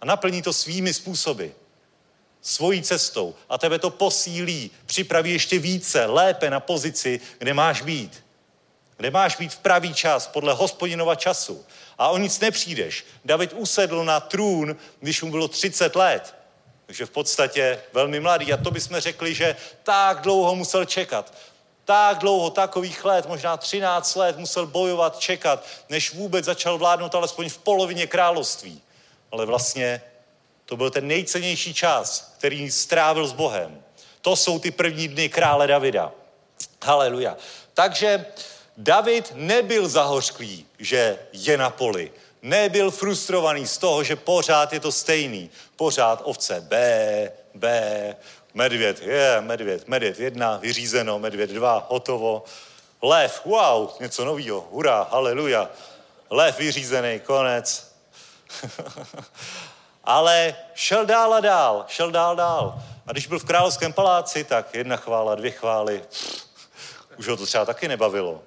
A naplní to svými způsoby. Svojí cestou. A tebe to posílí. Připraví ještě více, lépe na pozici, kde máš být. kde máš být v pravý čas, podle hospodinova času. A o nic nepřijdeš. David usedl na trůn, když mu bylo 30 let. Takže v podstatě velmi mladý. A to bychom řekli, že tak dlouho musel čekat. Tak dlouho, takových let, možná 13 let musel bojovat, čekat, než vůbec začal vládnout alespoň v polovině království. Ale vlastně to byl ten nejcennější čas, který strávil s Bohem. To jsou ty první dny krále Davida. Haleluja. Takže David nebyl zahořklý, že je na poli. Nebyl frustrovaný z toho, že pořád je to stejný. Pořád ovce B, B, medvěd, je, yeah, medvěd, medvěd jedna, vyřízeno, medvěd dva, hotovo. Lev, wow, něco nového, hurá, haleluja. Lev vyřízený, konec. Ale šel dál a dál, šel dál dál. A když byl v královském paláci, tak jedna chvála, dvě chvály. Už ho to třeba taky nebavilo.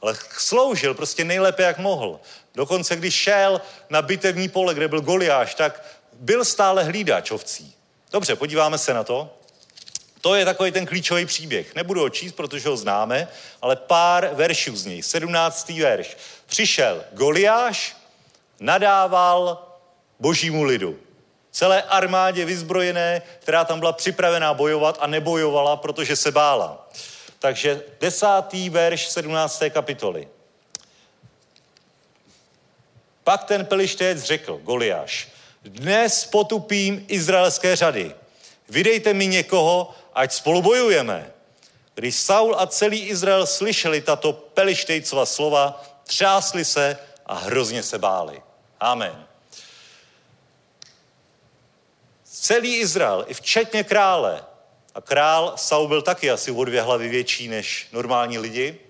Ale sloužil prostě nejlépe, jak mohl. Dokonce, když šel na bitevní pole, kde byl Goliáš, tak byl stále hlídač ovcí. Dobře, podíváme se na to. To je takový ten klíčový příběh. Nebudu ho číst, protože ho známe, ale pár veršů z něj. 17. verš. Přišel Goliáš, nadával božímu lidu. Celé armádě vyzbrojené, která tam byla připravená bojovat a nebojovala, protože se bála. Takže desátý verš 17. kapitoly. Pak ten pelištec řekl, Goliáš, dnes potupím izraelské řady. Vydejte mi někoho, ať spolu bojujeme. Když Saul a celý Izrael slyšeli tato pelištejcova slova, třásli se a hrozně se báli. Amen. Celý Izrael, i včetně krále, a král Saul byl taky asi o dvě hlavy větší než normální lidi,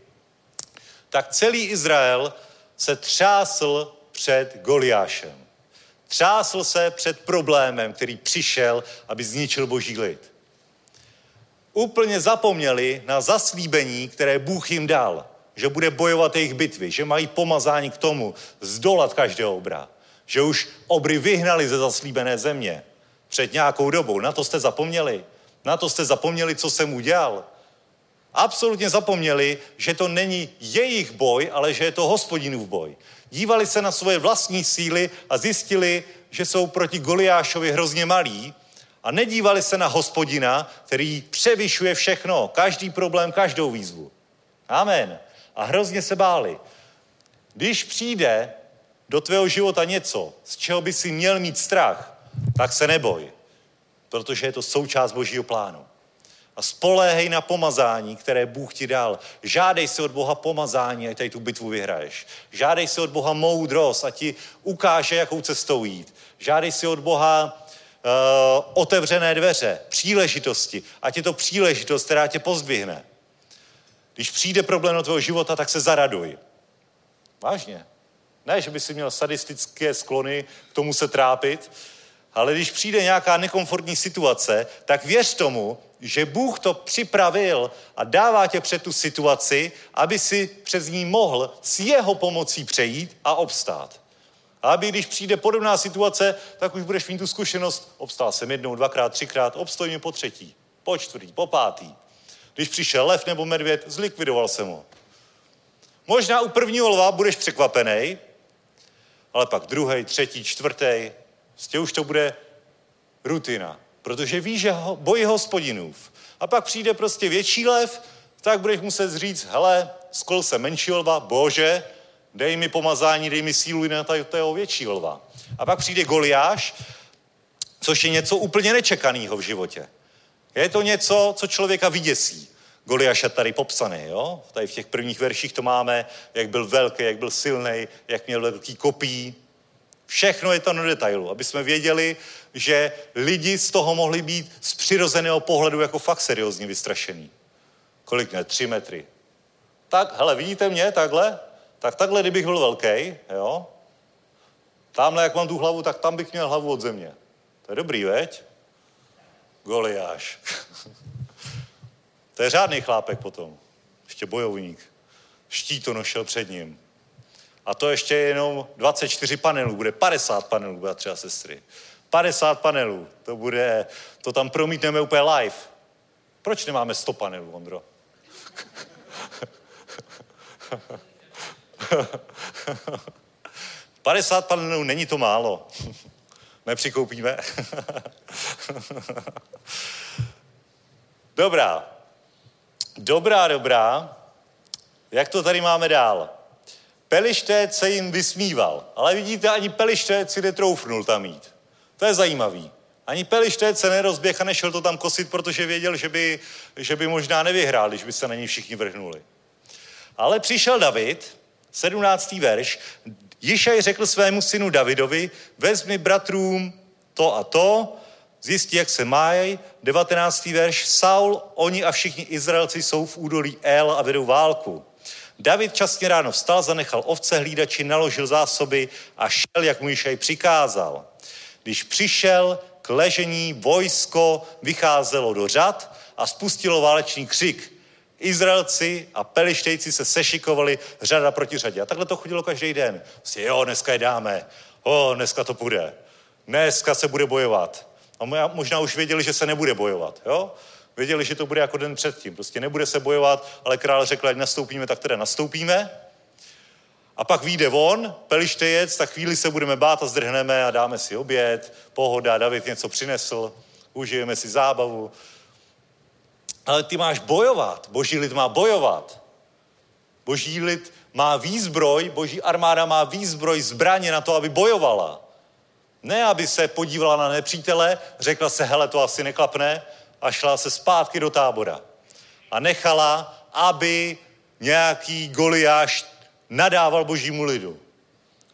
tak celý Izrael se třásl před Goliášem. Třásl se před problémem, který přišel, aby zničil boží lid. Úplně zapomněli na zaslíbení, které Bůh jim dal, že bude bojovat jejich bitvy, že mají pomazání k tomu zdolat každého obra, že už obry vyhnali ze zaslíbené země před nějakou dobou. Na to jste zapomněli. Na to jste zapomněli, co jsem udělal. Absolutně zapomněli, že to není jejich boj, ale že je to hospodinův boj. Dívali se na svoje vlastní síly a zjistili, že jsou proti Goliášovi hrozně malí a nedívali se na hospodina, který převyšuje všechno, každý problém, každou výzvu. Amen. A hrozně se báli. Když přijde do tvého života něco, z čeho by si měl mít strach, tak se neboj, protože je to součást Božího plánu. A spoléhej na pomazání, které Bůh ti dal. Žádej si od Boha pomazání, ať tady tu bitvu vyhraješ. Žádej si od Boha moudrost, a ti ukáže, jakou cestou jít. Žádej si od Boha uh, otevřené dveře, příležitosti. Ať je to příležitost, která tě pozdvihne. Když přijde problém do tvého života, tak se zaraduj. Vážně. Ne, že by si měl sadistické sklony k tomu se trápit, ale když přijde nějaká nekomfortní situace, tak věř tomu, že Bůh to připravil a dává tě před tu situaci, aby si přes ní mohl s jeho pomocí přejít a obstát. A aby když přijde podobná situace, tak už budeš mít tu zkušenost, obstál jsem jednou, dvakrát, třikrát, obstoj mi po třetí, po čtvrtý, po pátý. Když přišel lev nebo medvěd, zlikvidoval jsem ho. Možná u prvního lva budeš překvapený, ale pak druhý, třetí, čtvrtý, Prostě už to bude rutina, protože víš, že ho, bojí hospodinův. A pak přijde prostě větší lev, tak budeš muset říct, hele, skol se menší lva, bože, dej mi pomazání, dej mi sílu na toho větší lva. A pak přijde Goliáš, což je něco úplně nečekaného v životě. Je to něco, co člověka vyděsí. Goliáš je tady popsaný, jo? Tady v těch prvních verších to máme, jak byl velký, jak byl silný, jak měl velký kopí, Všechno je to na detailu, aby jsme věděli, že lidi z toho mohli být z přirozeného pohledu jako fakt seriózně vystrašený. Kolik ne? Tři metry. Tak, hele, vidíte mě takhle? Tak takhle, kdybych byl velký, jo? Tamhle, jak mám tu hlavu, tak tam bych měl hlavu od země. To je dobrý, veď? Goliáš. to je řádný chlápek potom. Ještě bojovník. Štít to nošel před ním. A to ještě jenom 24 panelů, bude 50 panelů, bratři a sestry. 50 panelů, to bude, to tam promítneme úplně live. Proč nemáme 100 panelů, Ondro? Padesát panelů není to málo. Nepřikoupíme? dobrá. Dobrá, dobrá. Jak to tady máme dál? Pelištét se jim vysmíval, ale vidíte, ani Pelištét si netroufnul tam jít. To je zajímavý. Ani Pelištét se nerozběh a nešel to tam kosit, protože věděl, že by, že by možná nevyhrál, když by se na něj všichni vrhnuli. Ale přišel David, 17. verš, Jišaj řekl svému synu Davidovi, vezmi bratrům to a to, zjistí, jak se mají. 19. verš, Saul, oni a všichni Izraelci jsou v údolí El a vedou válku. David časně ráno vstal, zanechal ovce hlídači, naložil zásoby a šel, jak mu Jišaj přikázal. Když přišel k ležení, vojsko vycházelo do řad a spustilo válečný křik. Izraelci a pelištejci se sešikovali řada proti řadě. A takhle to chodilo každý den. Prostě, jo, dneska je dáme. O, dneska to půjde. Dneska se bude bojovat. A možná už věděli, že se nebude bojovat. Jo? Věděli, že to bude jako den předtím. Prostě nebude se bojovat, ale král řekl, ať nastoupíme, tak teda nastoupíme. A pak vyjde von, pelištejec, tak chvíli se budeme bát a zdrhneme a dáme si oběd, pohoda, David něco přinesl, užijeme si zábavu. Ale ty máš bojovat, boží lid má bojovat. Boží lid má výzbroj, boží armáda má výzbroj, zbraně na to, aby bojovala. Ne, aby se podívala na nepřítele, řekla se, hele, to asi neklapne, a šla se zpátky do tábora. A nechala, aby nějaký Goliáš nadával božímu lidu.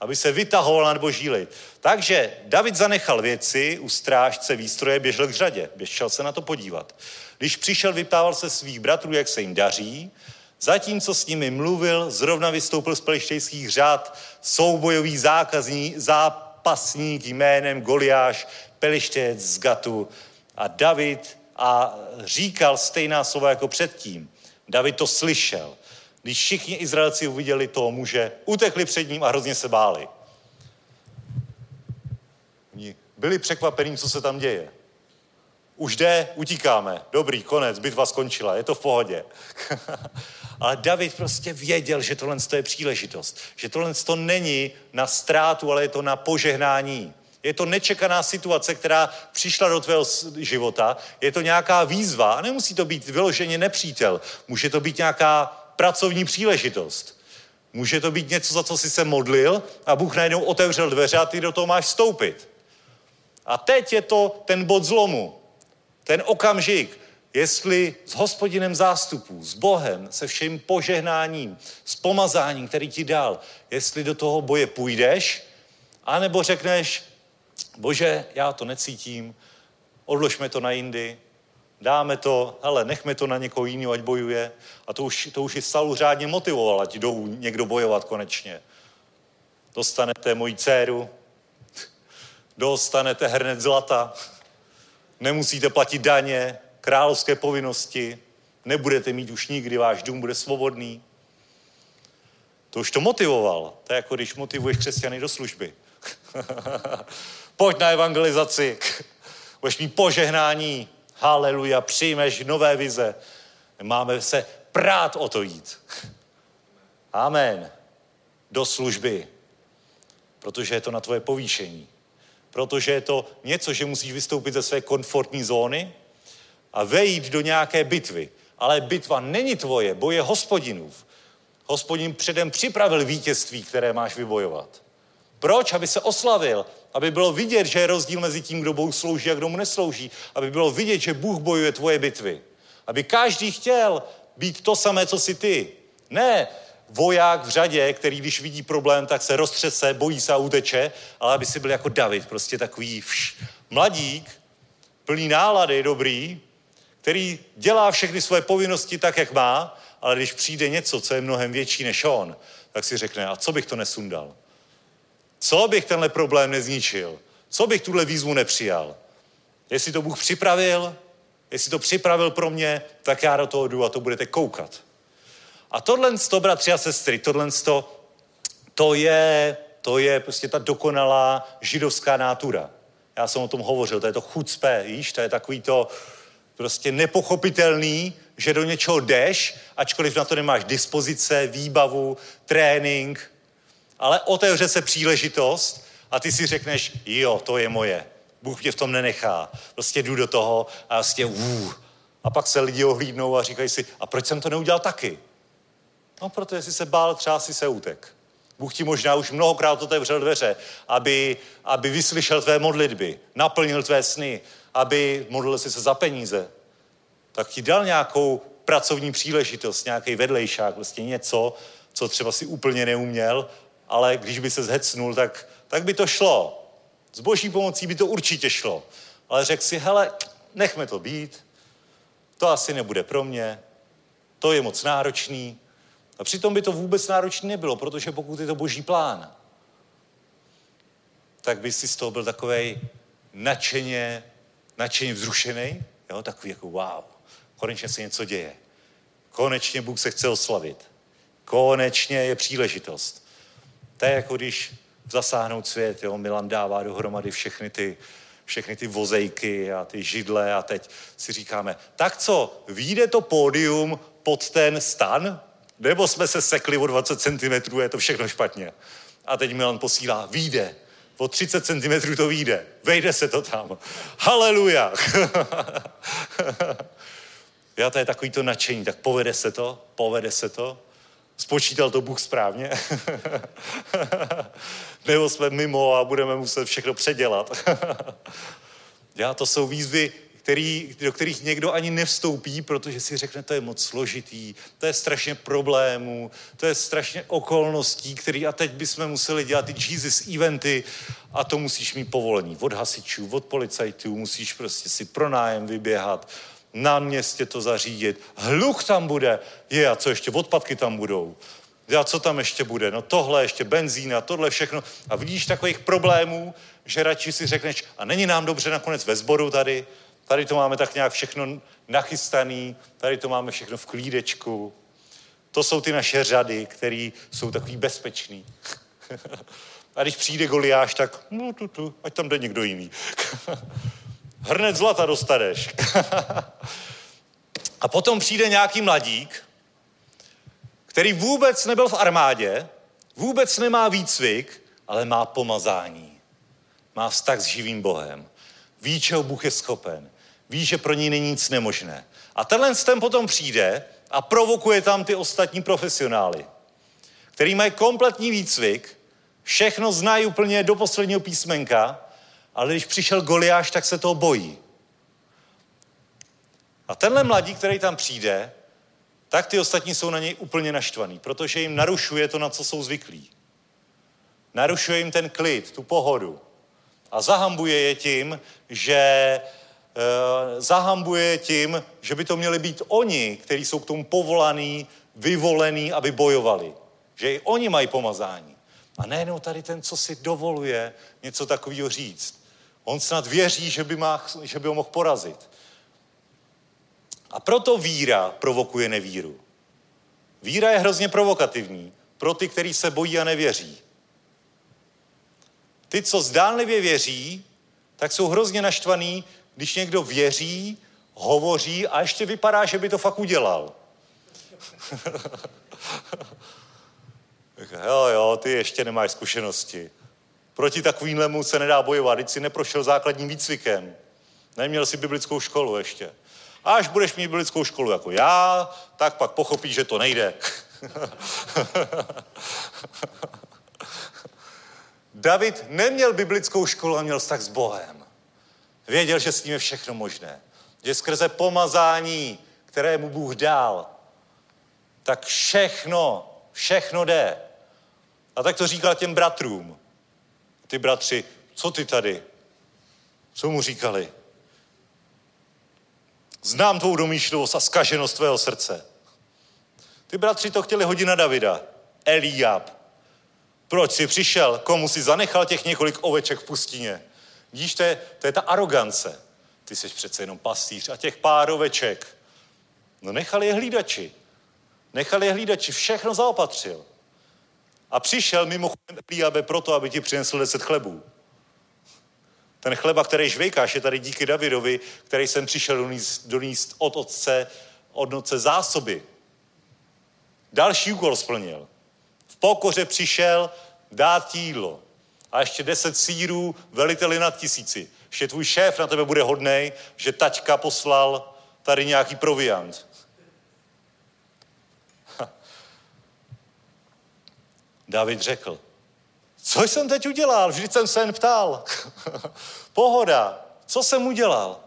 Aby se vytahoval nad boží lid. Takže David zanechal věci u strážce výstroje, běžel k řadě. Běžel se na to podívat. Když přišel, vyptával se svých bratrů, jak se jim daří. Zatímco s nimi mluvil, zrovna vystoupil z pelištejských řád soubojový zákazní, zápasník jménem Goliáš, pelištěc z Gatu. A David a říkal stejná slova jako předtím. David to slyšel. Když všichni Izraelci uviděli toho muže, utekli před ním a hrozně se báli. Oni byli překvapení, co se tam děje. Už jde, utíkáme. Dobrý, konec, bitva skončila, je to v pohodě. ale David prostě věděl, že tohle je příležitost. Že tohle to není na ztrátu, ale je to na požehnání. Je to nečekaná situace, která přišla do tvého života. Je to nějaká výzva. A nemusí to být vyloženě nepřítel. Může to být nějaká pracovní příležitost. Může to být něco, za co jsi se modlil a Bůh najednou otevřel dveře a ty do toho máš vstoupit. A teď je to ten bod zlomu. Ten okamžik, jestli s hospodinem zástupů, s Bohem, se vším požehnáním, s pomazáním, který ti dal, jestli do toho boje půjdeš, anebo řekneš, bože, já to necítím, odložme to na jindy, dáme to, hele, nechme to na někoho jiného, ať bojuje. A to už, to už i Saul řádně motivoval, ať jdou někdo bojovat konečně. Dostanete moji dceru, dostanete hrnet zlata, nemusíte platit daně, královské povinnosti, nebudete mít už nikdy, váš dům bude svobodný. To už to motivoval. To je jako když motivuješ křesťany do služby. Pojď na evangelizaci, budeš mít požehnání, haleluja, přijmeš nové vize. Máme se prát o to jít. Amen. Do služby. Protože je to na tvoje povýšení. Protože je to něco, že musíš vystoupit ze své komfortní zóny a vejít do nějaké bitvy. Ale bitva není tvoje, boje hospodinův. Hospodin předem připravil vítězství, které máš vybojovat. Proč? Aby se oslavil, aby bylo vidět, že je rozdíl mezi tím, kdo Bohu slouží a kdo mu neslouží. Aby bylo vidět, že Bůh bojuje tvoje bitvy. Aby každý chtěl být to samé, co jsi ty. Ne voják v řadě, který když vidí problém, tak se roztřese, bojí se a uteče, ale aby si byl jako David, prostě takový vš, mladík, plný nálady, dobrý, který dělá všechny svoje povinnosti tak, jak má, ale když přijde něco, co je mnohem větší než on, tak si řekne, a co bych to nesundal? Co bych tenhle problém nezničil? Co bych tuhle výzvu nepřijal? Jestli to Bůh připravil, jestli to připravil pro mě, tak já do toho jdu a to budete koukat. A tohle, to, bratři a sestry, tohle, to, to je, to je prostě ta dokonalá židovská nátura. Já jsem o tom hovořil, to je to chucpe, víš, to je takový to prostě nepochopitelný, že do něčeho jdeš, ačkoliv na to nemáš dispozice, výbavu, trénink, ale otevře se příležitost a ty si řekneš, jo, to je moje. Bůh mě v tom nenechá. Prostě jdu do toho a vlastně uh. A pak se lidi ohlídnou a říkají si, a proč jsem to neudělal taky? No, protože jsi se bál, třeba si se útek. Bůh ti možná už mnohokrát otevřel dveře, aby, aby vyslyšel tvé modlitby, naplnil tvé sny, aby modlil si se za peníze. Tak ti dal nějakou pracovní příležitost, nějaký vedlejšák, prostě něco, co třeba si úplně neuměl, ale když by se zhecnul, tak, tak by to šlo. S boží pomocí by to určitě šlo. Ale řekl si, hele, nechme to být, to asi nebude pro mě, to je moc náročný. A přitom by to vůbec náročné nebylo, protože pokud je to boží plán, tak by si z toho byl takovej nadšeně, nadšeně vzrušený, jo, takový jako wow, konečně se něco děje. Konečně Bůh se chce oslavit. Konečně je příležitost. To je jako když zasáhnout svět, jo, Milan dává dohromady všechny ty, všechny ty vozejky a ty židle a teď si říkáme, tak co, vyjde to pódium pod ten stan? Nebo jsme se sekli o 20 cm, je to všechno špatně. A teď Milan posílá, výjde. O 30 cm to vyjde. Vejde se to tam. Haleluja. Já to je takový to nadšení, tak povede se to, povede se to. Spočítal to Bůh správně? Nebo jsme mimo a budeme muset všechno předělat? Já, to jsou výzvy, který, do kterých někdo ani nevstoupí, protože si řekne, to je moc složitý, to je strašně problémů, to je strašně okolností, který a teď bychom museli dělat ty Jesus eventy a to musíš mít povolení od hasičů, od policajtů, musíš prostě si pronájem vyběhat, na městě to zařídit. Hluk tam bude. Je, a co ještě? Odpadky tam budou. A co tam ještě bude? No tohle ještě benzín a tohle všechno. A vidíš takových problémů, že radši si řekneš, a není nám dobře nakonec ve sboru tady, tady to máme tak nějak všechno nachystaný, tady to máme všechno v klídečku. To jsou ty naše řady, které jsou takový bezpečný. a když přijde Goliáš, tak no, tu, tu, ať tam jde někdo jiný. hrnec zlata dostaneš. a potom přijde nějaký mladík, který vůbec nebyl v armádě, vůbec nemá výcvik, ale má pomazání. Má vztah s živým Bohem. Ví, čeho Bůh je schopen. Ví, že pro ní není nic nemožné. A tenhle ten potom přijde a provokuje tam ty ostatní profesionály, který mají kompletní výcvik, všechno znají úplně do posledního písmenka ale když přišel Goliáš, tak se toho bojí. A tenhle mladí, který tam přijde, tak ty ostatní jsou na něj úplně naštvaný, protože jim narušuje to, na co jsou zvyklí. Narušuje jim ten klid, tu pohodu. A zahambuje je tím, že e, zahambuje je tím, že by to měli být oni, kteří jsou k tomu povolaný, vyvolení, aby bojovali. Že i oni mají pomazání. A nejenom tady ten, co si dovoluje něco takového říct. On snad věří, že by, má, že by ho mohl porazit. A proto víra provokuje nevíru. Víra je hrozně provokativní pro ty, kteří se bojí a nevěří. Ty, co zdánlivě věří, tak jsou hrozně naštvaný, když někdo věří, hovoří a ještě vypadá, že by to fakt udělal. jo, jo, ty ještě nemáš zkušenosti. Proti takovýmhlemu se nedá bojovat, když si neprošel základním výcvikem. Neměl si biblickou školu ještě. A až budeš mít biblickou školu jako já, tak pak pochopíš, že to nejde. David neměl biblickou školu a měl vztah s Bohem. Věděl, že s ním je všechno možné. Že skrze pomazání, které mu Bůh dal, tak všechno, všechno jde. A tak to říkal těm bratrům ty bratři, co ty tady? Co mu říkali? Znám tvou domýšlivost a skaženost tvého srdce. Ty bratři to chtěli hodit na Davida. Eliab. Proč jsi přišel? Komu si zanechal těch několik oveček v pustině? Vidíš, to je, to je ta arogance. Ty jsi přece jenom pastýř a těch pár oveček. No nechali je hlídači. Nechali je hlídači, všechno zaopatřil. A přišel mimochodem Eliabe proto, aby ti přinesl deset chlebů. Ten chleba, který žvejkáš, je tady díky Davidovi, který jsem přišel doníst, doníst od otce, od noce zásoby. Další úkol splnil. V pokoře přišel dát jídlo. A ještě deset sírů veliteli nad tisíci. Ještě tvůj šéf na tebe bude hodnej, že taťka poslal tady nějaký proviant. David řekl, co jsem teď udělal? Vždyť jsem se jen ptal. Pohoda. Co jsem udělal?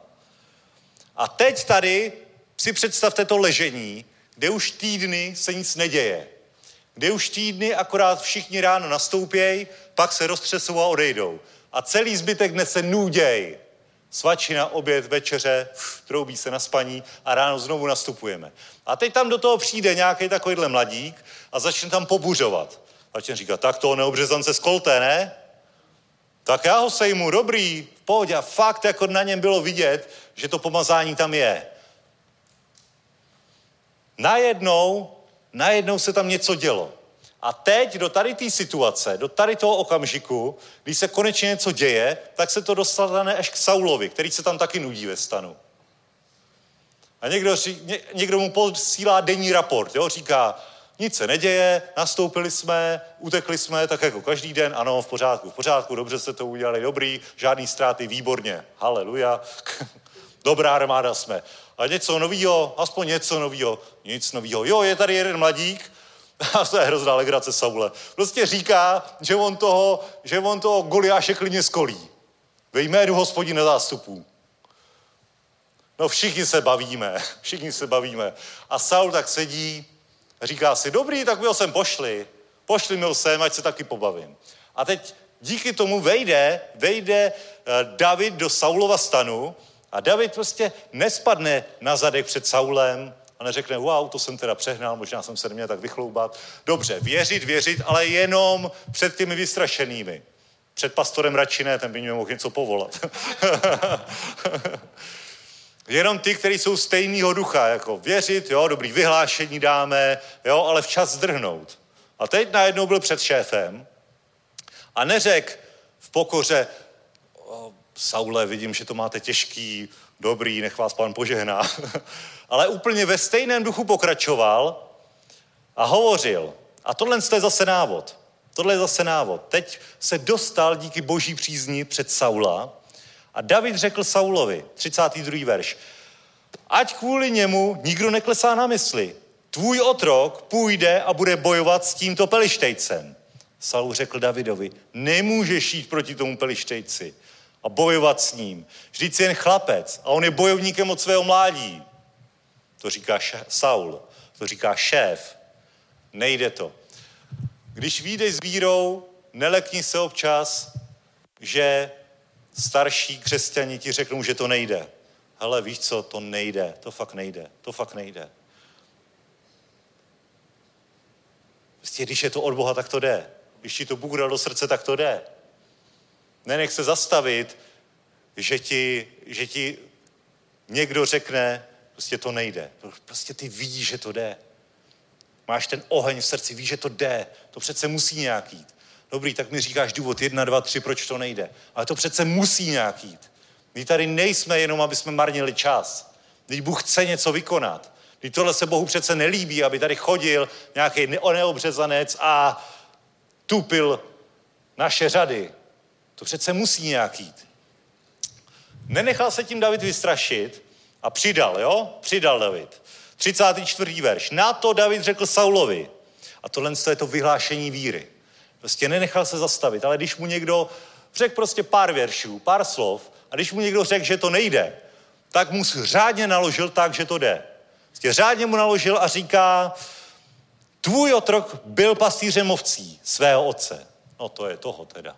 A teď tady si představte to ležení, kde už týdny se nic neděje. Kde už týdny akorát všichni ráno nastoupějí, pak se roztřesou a odejdou. A celý zbytek dne se nuděj. Svačina, oběd, večeře, troubí se na spaní a ráno znovu nastupujeme. A teď tam do toho přijde nějaký takovýhle mladík a začne tam pobuřovat. Ten říká, tak toho neobřezance skolte, ne? Tak já ho sejmu, dobrý, v pohodě. A fakt jako na něm bylo vidět, že to pomazání tam je. Najednou, najednou se tam něco dělo. A teď do tady té situace, do tady toho okamžiku, když se konečně něco děje, tak se to dostane až k Saulovi, který se tam taky nudí ve stanu. A někdo, někdo mu posílá denní raport, jo? říká, nic se neděje, nastoupili jsme, utekli jsme, tak jako každý den, ano, v pořádku, v pořádku, dobře se to udělali, dobrý, žádný ztráty, výborně, haleluja, dobrá armáda jsme. A něco novýho, aspoň něco novýho, nic novýho. Jo, je tady jeden mladík, a to je hrozná legrace Saule. Prostě říká, že on toho, že on toho Goliáše klidně skolí. Ve jménu hospodina zástupů. No všichni se bavíme, všichni se bavíme. A Saul tak sedí říká si, dobrý, tak mi ho sem pošli. Pošli mi ho sem, ať se taky pobavím. A teď díky tomu vejde, vejde eh, David do Saulova stanu a David prostě nespadne na zadek před Saulem a neřekne, wow, to jsem teda přehnal, možná jsem se neměl tak vychloubat. Dobře, věřit, věřit, ale jenom před těmi vystrašenými. Před pastorem radši ne, ten by mě mohl něco povolat. Jenom ty, kteří jsou stejného ducha, jako věřit, jo, dobrý vyhlášení dáme, jo, ale včas zdrhnout. A teď najednou byl před šéfem a neřek v pokoře, Saule, vidím, že to máte těžký, dobrý, nech vás pán požehná. ale úplně ve stejném duchu pokračoval a hovořil. A tohle je zase návod. Tohle je zase návod. Teď se dostal díky boží přízni před Saula a David řekl Saulovi, 32. verš, ať kvůli němu nikdo neklesá na mysli. Tvůj otrok půjde a bude bojovat s tímto pelištejcem. Saul řekl Davidovi, nemůžeš jít proti tomu pelištejci a bojovat s ním. Vždyť jsi jen chlapec a on je bojovníkem od svého mládí. To říká Saul, to říká šéf. Nejde to. Když vyjdeš s vírou, nelekni se občas, že starší křesťani ti řeknou, že to nejde. Hele, víš co, to nejde, to fakt nejde, to fakt nejde. Prostě když je to od Boha, tak to jde. Když ti to Bůh dal do srdce, tak to jde. Nenech se zastavit, že ti, že ti někdo řekne, prostě to nejde. Prostě ty vidíš, že to jde. Máš ten oheň v srdci, víš, že to jde. To přece musí nějak jít. Dobrý, tak mi říkáš důvod jedna, dva, tři, proč to nejde. Ale to přece musí nějak jít. My tady nejsme jenom, aby jsme marnili čas. Když Bůh chce něco vykonat. Když tohle se Bohu přece nelíbí, aby tady chodil nějaký neobřezanec a tupil naše řady. To přece musí nějak jít. Nenechal se tím David vystrašit a přidal, jo? Přidal David. 34. verš. Na to David řekl Saulovi. A tohle je to vyhlášení víry. Prostě nenechal se zastavit, ale když mu někdo řekl prostě pár veršů, pár slov, a když mu někdo řekl, že to nejde, tak mu řádně naložil tak, že to jde. Prostě řádně mu naložil a říká, tvůj otrok byl pastýřem ovcí svého otce. No to je toho teda.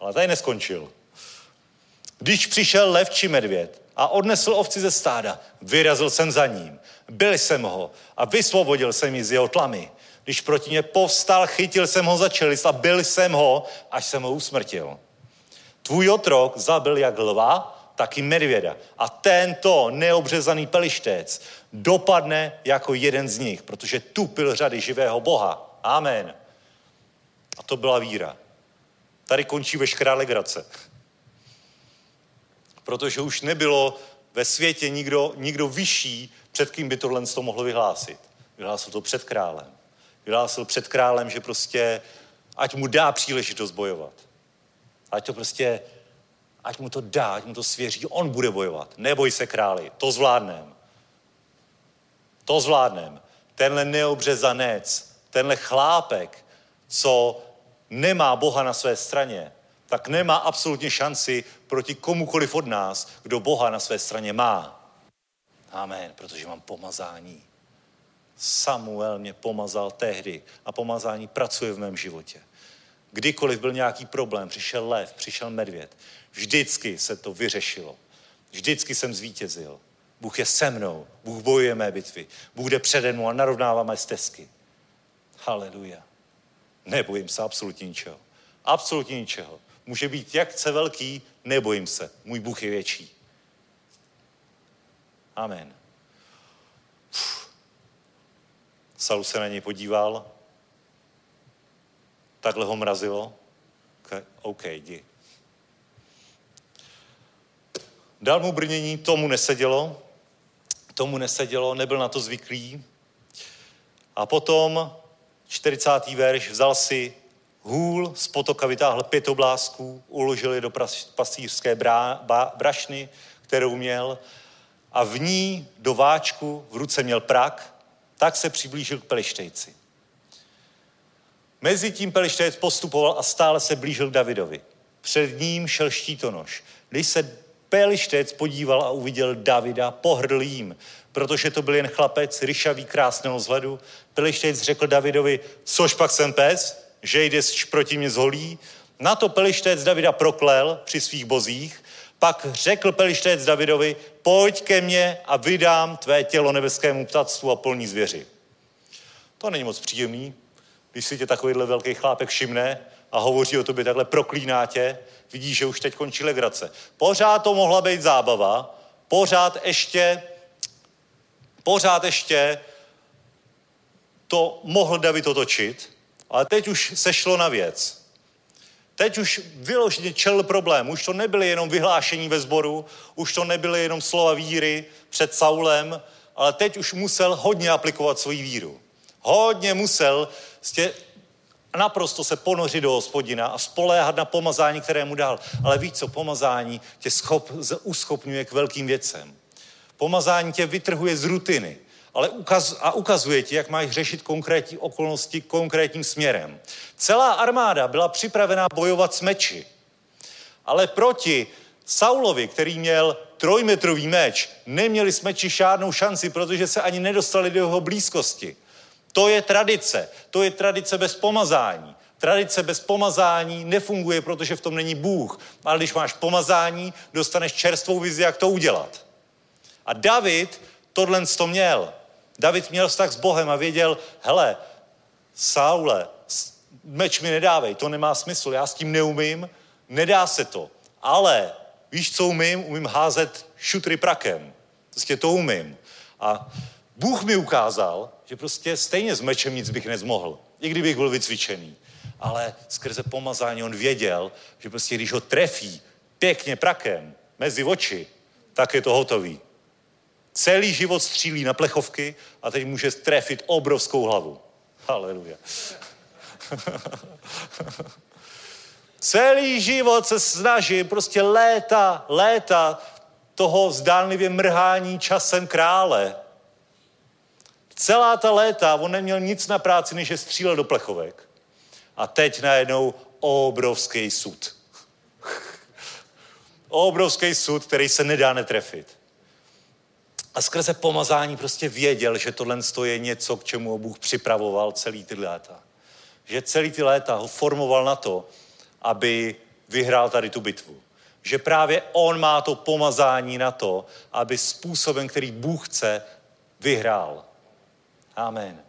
Ale tady neskončil. Když přišel lev či medvěd a odnesl ovci ze stáda, vyrazil jsem za ním, byl jsem ho a vysvobodil jsem ji z jeho tlamy. Když proti mě povstal, chytil jsem ho za čelist a byl jsem ho, až jsem ho usmrtil. Tvůj otrok zabil jak lva, tak i medvěda. A tento neobřezaný pelištec dopadne jako jeden z nich, protože tupil řady živého Boha. Amen. A to byla víra. Tady končí veškerá legrace. Protože už nebylo ve světě nikdo, nikdo vyšší, před kým by tohle to mohl vyhlásit. Vyhlásil to před králem. Vyhlásil před králem, že prostě ať mu dá příležitost bojovat. Ať to prostě, ať mu to dá, ať mu to svěří, on bude bojovat. Neboj se králi, to zvládnem. To zvládnem. Tenhle neobřezanec, tenhle chlápek, co nemá Boha na své straně, tak nemá absolutně šanci proti komukoliv od nás, kdo Boha na své straně má. Amen, protože mám pomazání. Samuel mě pomazal tehdy a pomazání pracuje v mém životě. Kdykoliv byl nějaký problém, přišel lev, přišel medvěd, vždycky se to vyřešilo. Vždycky jsem zvítězil. Bůh je se mnou, Bůh bojuje mé bitvy, Bůh jde přede mnou a narovnává mé stezky. Haleluja. Nebojím se absolutně ničeho. Absolutně ničeho. Může být jak chce velký, nebojím se. Můj Bůh je větší. Amen. Uf. Saul se na něj podíval, takhle ho mrazilo. OK, jdi. Dal mu brnění, tomu nesedělo, tomu nesedělo, nebyl na to zvyklý. A potom 40. verš vzal si hůl, z potoka vytáhl pět oblázků, uložil je do pastýřské brá, ba, brašny, kterou měl a v ní do váčku v ruce měl prak, tak se přiblížil k Pelištejci. Mezi tím Pelištejec postupoval a stále se blížil k Davidovi. Před ním šel štítonož. Když se Pelištejec podíval a uviděl Davida, pohrdl jim, protože to byl jen chlapec, ryšavý, krásného vzhledu. Pelištejc řekl Davidovi, což pak jsem pes, že jdeš proti mě zholí. Na to Pelištejc Davida proklel při svých bozích pak řekl Pelištec Davidovi, pojď ke mně a vydám tvé tělo nebeskému ptactvu a polní zvěři. To není moc příjemný, když si tě takovýhle velký chlápek všimne a hovoří o tobě takhle proklíná tě, vidí, že už teď končí legrace. Pořád to mohla být zábava, pořád ještě, pořád ještě to mohl David otočit, ale teď už sešlo na věc. Teď už vyloženě čel problém. Už to nebyly jenom vyhlášení ve sboru, už to nebyly jenom slova víry před Saulem, ale teď už musel hodně aplikovat svoji víru. Hodně musel stě, naprosto se ponořit do hospodina a spoléhat na pomazání, které mu dal. Ale víš co, pomazání tě schop, uschopňuje k velkým věcem. Pomazání tě vytrhuje z rutiny ale ukaz, a ukazuje ti, jak máš řešit konkrétní okolnosti konkrétním směrem. Celá armáda byla připravená bojovat s meči, ale proti Saulovi, který měl trojmetrový meč, neměli s meči žádnou šanci, protože se ani nedostali do jeho blízkosti. To je tradice. To je tradice bez pomazání. Tradice bez pomazání nefunguje, protože v tom není Bůh. Ale když máš pomazání, dostaneš čerstvou vizi, jak to udělat. A David tohle to měl. David měl vztah s Bohem a věděl, hele, Saule, meč mi nedávej, to nemá smysl, já s tím neumím, nedá se to. Ale víš, co umím? Umím házet šutry prakem. Prostě to umím. A Bůh mi ukázal, že prostě stejně s mečem nic bych nezmohl, i kdybych byl vycvičený. Ale skrze pomazání on věděl, že prostě když ho trefí pěkně prakem mezi oči, tak je to hotový. Celý život střílí na plechovky a teď může trefit obrovskou hlavu. Haleluja. Celý život se snaží, prostě léta, léta toho zdánlivě mrhání časem krále. Celá ta léta on neměl nic na práci, než je střílel do plechovek. A teď najednou obrovský sud. obrovský sud, který se nedá netrefit. A skrze pomazání prostě věděl, že tohle je něco, k čemu ho Bůh připravoval celý ty léta. Že celý ty léta ho formoval na to, aby vyhrál tady tu bitvu. Že právě on má to pomazání na to, aby způsobem, který Bůh chce, vyhrál. Amen.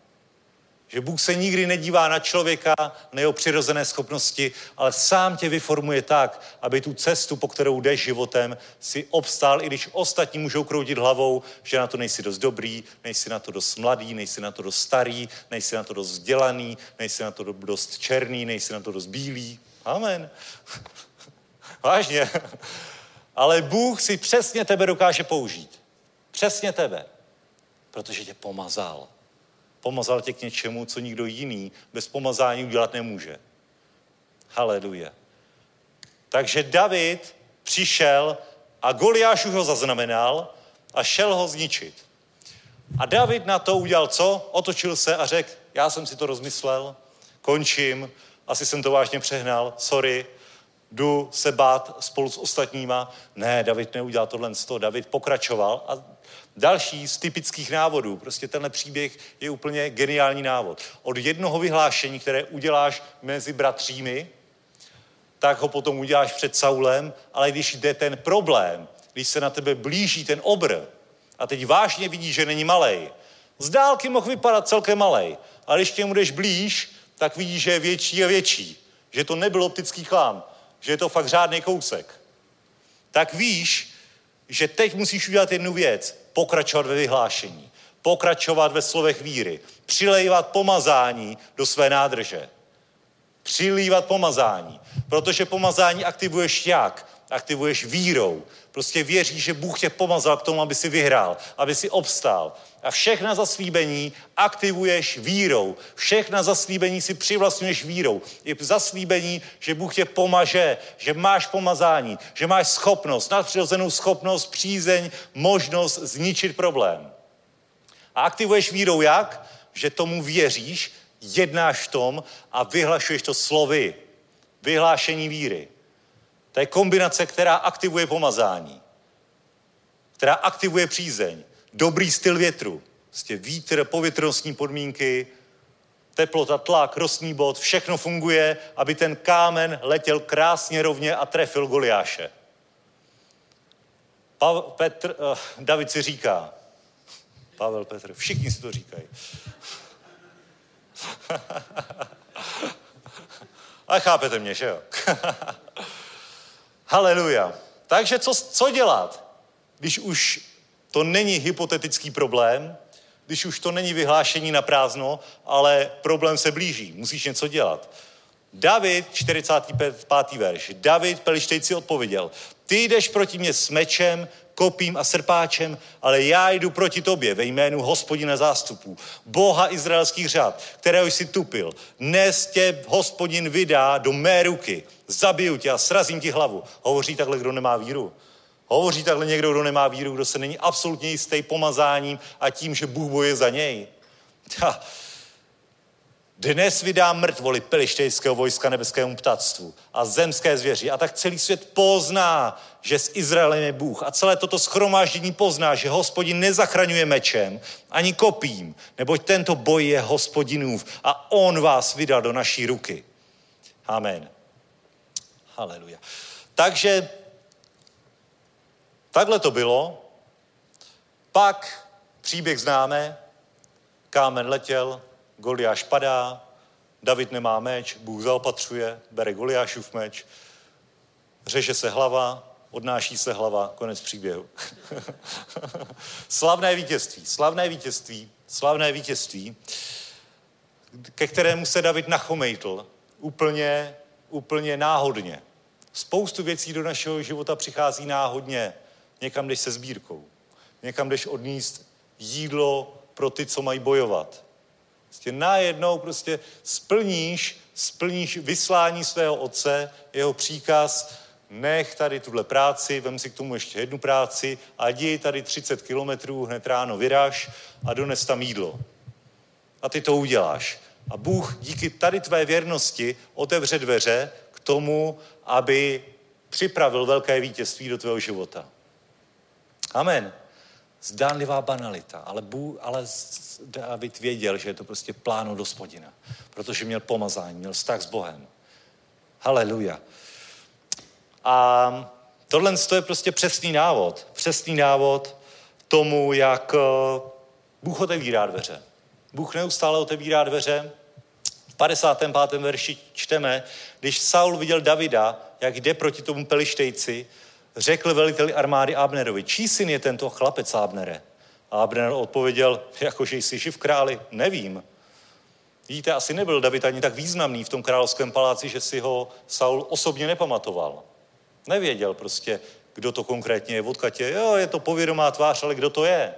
Že Bůh se nikdy nedívá na člověka, na jeho přirozené schopnosti, ale sám tě vyformuje tak, aby tu cestu, po kterou jdeš životem, si obstál, i když ostatní můžou kroutit hlavou, že na to nejsi dost dobrý, nejsi na to dost mladý, nejsi na to dost starý, nejsi na to dost vzdělaný, nejsi na to dost černý, nejsi na to dost bílý. Amen. Vážně. Ale Bůh si přesně tebe dokáže použít. Přesně tebe. Protože tě pomazal. Pomazal tě k něčemu, co nikdo jiný bez pomazání udělat nemůže. Haleluja. Takže David přišel a Goliáš už ho zaznamenal a šel ho zničit. A David na to udělal co? Otočil se a řekl, já jsem si to rozmyslel, končím, asi jsem to vážně přehnal, sorry, jdu se bát spolu s ostatníma. Ne, David neudělal tohle z toho. David pokračoval a další z typických návodů. Prostě tenhle příběh je úplně geniální návod. Od jednoho vyhlášení, které uděláš mezi bratřími, tak ho potom uděláš před Saulem, ale když jde ten problém, když se na tebe blíží ten obr a teď vážně vidíš, že není malej, z dálky mohl vypadat celkem malej, ale když k němu jdeš blíž, tak vidíš, že je větší a větší. Že to nebyl optický chlám, že je to fakt řádný kousek. Tak víš, že teď musíš udělat jednu věc. Pokračovat ve vyhlášení. Pokračovat ve slovech víry. Přilejvat pomazání do své nádrže. Přilívat pomazání. Protože pomazání aktivuješ jak? Aktivuješ vírou. Prostě věříš, že Bůh tě pomazal k tomu, aby si vyhrál, aby si obstál. A všechna zaslíbení aktivuješ vírou. Všechna zaslíbení si přivlastňuješ vírou. Je zaslíbení, že Bůh tě pomaže, že máš pomazání, že máš schopnost, nadpřirozenou schopnost, přízeň, možnost zničit problém. A aktivuješ vírou jak? Že tomu věříš, jednáš v tom a vyhlašuješ to slovy. Vyhlášení víry. To je kombinace, která aktivuje pomazání. Která aktivuje přízeň dobrý styl větru. Prostě vítr, povětrnostní podmínky, teplota, tlak, rostný bod, všechno funguje, aby ten kámen letěl krásně rovně a trefil Goliáše. Pa- Petr, uh, David si říká, Pavel, Petr, všichni si to říkají. Ale chápete mě, že jo? Haleluja. Takže co, co dělat, když už to není hypotetický problém, když už to není vyhlášení na prázdno, ale problém se blíží, musíš něco dělat. David, 45. verš, David Pelištejci odpověděl, ty jdeš proti mě s mečem, kopím a srpáčem, ale já jdu proti tobě ve jménu hospodina zástupů, boha izraelských řád, kterého jsi tupil. Dnes tě hospodin vydá do mé ruky, zabiju tě a srazím ti hlavu. Hovoří takhle, kdo nemá víru. Hovoří takhle někdo, kdo nemá víru, kdo se není absolutně jistý pomazáním a tím, že Bůh boje za něj. Ha. Dnes vydá mrtvoli pelištejského vojska nebeskému ptactvu a zemské zvěři. A tak celý svět pozná, že s Izraelem je Bůh. A celé toto schromáždění pozná, že hospodin nezachraňuje mečem ani kopím, neboť tento boj je hospodinův a on vás vydal do naší ruky. Amen. Haleluja. Takže Takhle to bylo. Pak příběh známe, kámen letěl, Goliáš padá, David nemá meč, Bůh zaopatřuje, bere Goliášův meč, řeže se hlava, odnáší se hlava, konec příběhu. slavné vítězství, slavné vítězství, slavné vítězství, ke kterému se David nachomejtl úplně, úplně náhodně. Spoustu věcí do našeho života přichází náhodně. Někam jdeš se sbírkou. Někam jdeš odníst jídlo pro ty, co mají bojovat. Prostě najednou prostě splníš, splníš vyslání svého otce, jeho příkaz, nech tady tuhle práci, vem si k tomu ještě jednu práci a jdi tady 30 kilometrů, hned ráno vyraž a dones tam jídlo. A ty to uděláš. A Bůh díky tady tvé věrnosti otevře dveře k tomu, aby připravil velké vítězství do tvého života. Amen. Zdánlivá banalita, ale, Bůh, ale David věděl, že je to prostě plánu hospodina, protože měl pomazání, měl vztah s Bohem. Haleluja. A tohle je prostě přesný návod. Přesný návod tomu, jak eh, Bůh otevírá dveře. Bůh neustále otevírá dveře. V 55. verši čteme, když Saul viděl Davida, jak jde proti tomu pelištejci, řekl veliteli armády Abnerovi, čí syn je tento chlapec Abnere? A Abner odpověděl, jakože jsi živ králi, nevím. Vidíte, asi nebyl David ani tak významný v tom královském paláci, že si ho Saul osobně nepamatoval. Nevěděl prostě, kdo to konkrétně je, odkud je. Jo, je to povědomá tvář, ale kdo to je?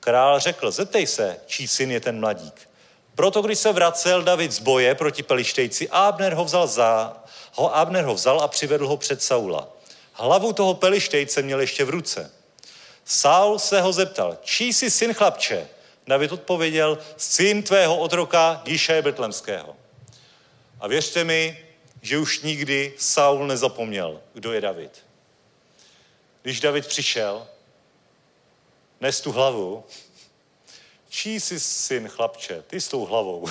Král řekl, zeptej se, čí syn je ten mladík. Proto, když se vracel David z boje proti Pelištejci, Abner ho vzal, za, ho, Abner ho vzal a přivedl ho před Saula. Hlavu toho Pelištejce měl ještě v ruce. Saul se ho zeptal, čí jsi syn chlapče? David odpověděl, syn tvého otroka Jíše Betlemského. A věřte mi, že už nikdy Saul nezapomněl, kdo je David. Když David přišel, nes tu hlavu, čí jsi syn chlapče, ty s tou hlavou.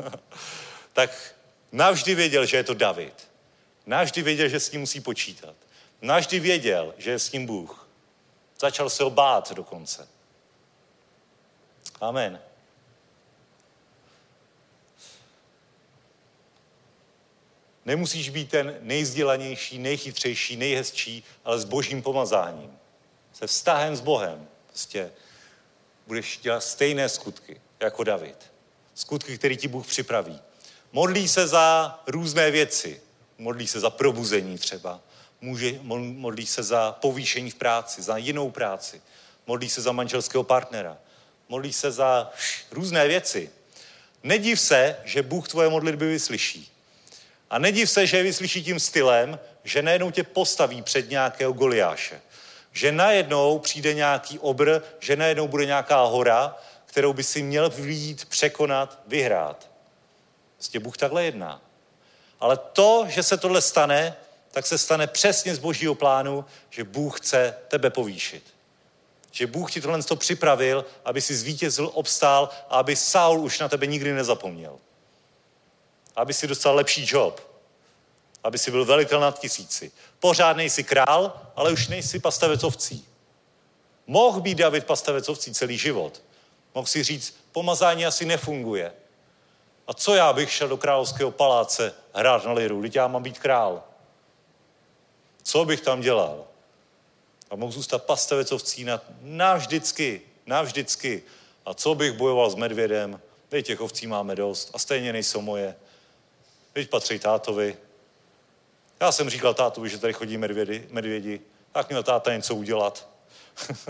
tak navždy věděl, že je to David. Navždy věděl, že s ním musí počítat. Navždy věděl, že je s ním Bůh. Začal se ho bát dokonce. Amen. Nemusíš být ten nejzdělanější, nejchytřejší, nejhezčí, ale s božím pomazáním. Se vztahem s Bohem. Prostě budeš dělat stejné skutky jako David. Skutky, které ti Bůh připraví. Modlí se za různé věci. Modlí se za probuzení třeba. Může, modlí se za povýšení v práci, za jinou práci. Modlí se za manželského partnera. Modlí se za různé věci. Nediv se, že Bůh tvoje modlitby vyslyší. A nediv se, že je vyslyší tím stylem, že najednou tě postaví před nějakého goliáše. Že najednou přijde nějaký obr, že najednou bude nějaká hora, kterou by si měl vlít, překonat, vyhrát. Prostě Bůh takhle jedná. Ale to, že se tohle stane, tak se stane přesně z božího plánu, že Bůh chce tebe povýšit. Že Bůh ti tohle to připravil, aby si zvítězil, obstál a aby Saul už na tebe nikdy nezapomněl aby si dostal lepší job, aby si byl velitel nad tisíci. Pořád nejsi král, ale už nejsi pastavec ovcí. Mohl být David pastavec ovcí celý život. Mohl si říct, pomazání asi nefunguje. A co já bych šel do královského paláce hrát na liru, když já mám být král? Co bych tam dělal? A mohl zůstat pastavec ovcí na, navždycky, navždycky. A co bych bojoval s medvědem? Teď těch ovcí máme dost a stejně nejsou moje. Teď patří tátovi. Já jsem říkal tátovi, že tady chodí medvědi, medvědi. Tak měl táta něco udělat.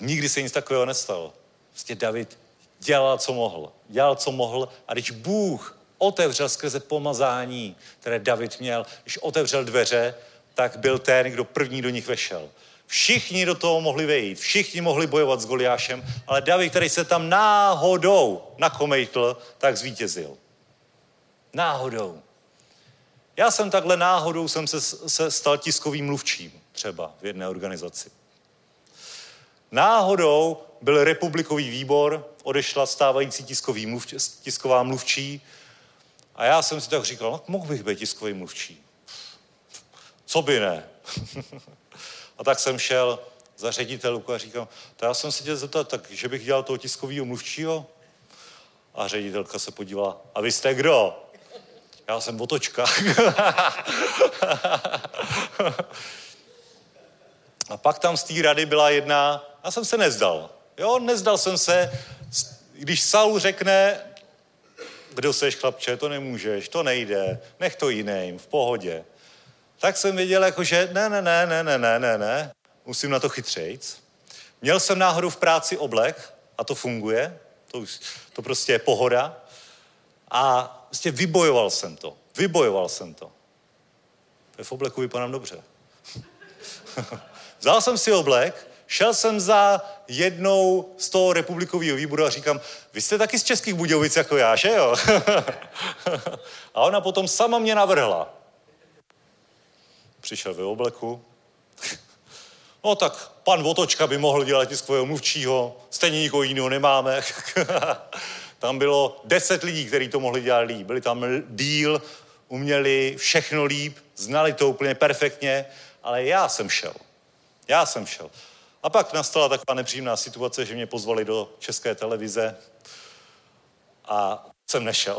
Nikdy se nic takového nestalo. Prostě David dělal, co mohl. Dělal, co mohl. A když Bůh otevřel skrze pomazání, které David měl, když otevřel dveře, tak byl ten, kdo první do nich vešel. Všichni do toho mohli vejít, všichni mohli bojovat s Goliášem, ale David, který se tam náhodou nakomejtl, tak zvítězil. Náhodou. Já jsem takhle náhodou jsem se, se stal tiskovým mluvčím třeba v jedné organizaci. Náhodou byl republikový výbor, odešla stávající tiskový mluv, tisková mluvčí a já jsem si tak říkal, no, mohl bych být tiskový mluvčí. Co by ne? A tak jsem šel za ředitelku a říkám, to já jsem se tě zeptat, tak že bych dělal toho tiskového mluvčího? A ředitelka se podívala, a vy jste kdo? Já jsem otočka. a pak tam z té rady byla jedna, já jsem se nezdal. Jo, nezdal jsem se, když Saul řekne, kdo seš chlapče, to nemůžeš, to nejde, nech to jiným, v pohodě tak jsem věděl, jako, že ne, ne, ne, ne, ne, ne, ne, ne, musím na to chytřejc. Měl jsem náhodou v práci oblek a to funguje, to, už, to prostě je pohoda. A prostě vybojoval jsem to, vybojoval jsem to. V obleku vypadám dobře. Vzal jsem si oblek, šel jsem za jednou z toho republikového výboru a říkám, vy jste taky z Českých Budějovic jako já, že jo? a ona potom sama mě navrhla přišel ve obleku. No tak pan Votočka by mohl dělat tiskového mluvčího, stejně nikoho jiného nemáme. Tam bylo deset lidí, kteří to mohli dělat líp. Byli tam díl, uměli všechno líp, znali to úplně perfektně, ale já jsem šel. Já jsem šel. A pak nastala taková nepříjemná situace, že mě pozvali do české televize a jsem nešel.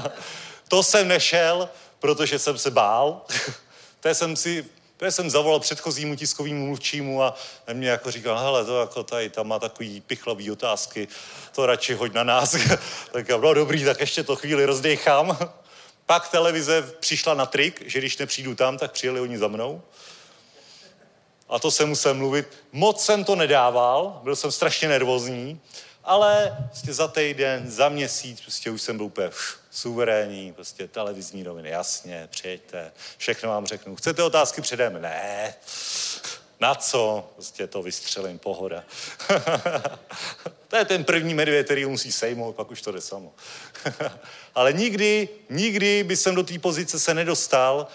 to jsem nešel, protože jsem se bál. To jsem si to jsem zavolal předchozímu tiskovému mluvčímu a mě jako říkal, hele, to jako tady, tam má takový pichlavý otázky, to radši hoď na nás. tak já, no dobrý, tak ještě to chvíli rozdechám. Pak televize přišla na trik, že když nepřijdu tam, tak přijeli oni za mnou. A to jsem musel mluvit. Moc jsem to nedával, byl jsem strašně nervózní, ale prostě za týden, za měsíc, prostě už jsem byl úplně uf, suverénní, prostě televizní noviny, jasně, přijďte, všechno vám řeknu. Chcete otázky předem? Ne. Na co? Prostě to vystřelím, pohoda. to je ten první medvěd, který musí sejmout, pak už to jde samo. Ale nikdy, nikdy by jsem do té pozice se nedostal,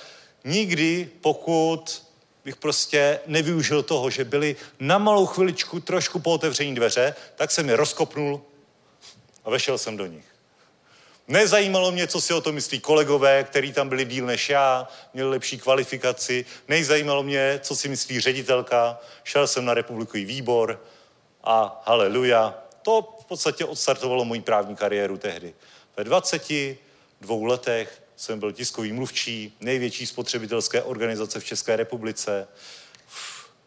nikdy, pokud bych prostě nevyužil toho, že byli na malou chviličku trošku po otevření dveře, tak jsem je rozkopnul a vešel jsem do nich. Nezajímalo mě, co si o tom myslí kolegové, kteří tam byli díl než já, měli lepší kvalifikaci. Nezajímalo mě, co si myslí ředitelka. Šel jsem na republikový výbor a haleluja. To v podstatě odstartovalo moji právní kariéru tehdy. Ve 22 letech jsem byl tiskový mluvčí největší spotřebitelské organizace v České republice.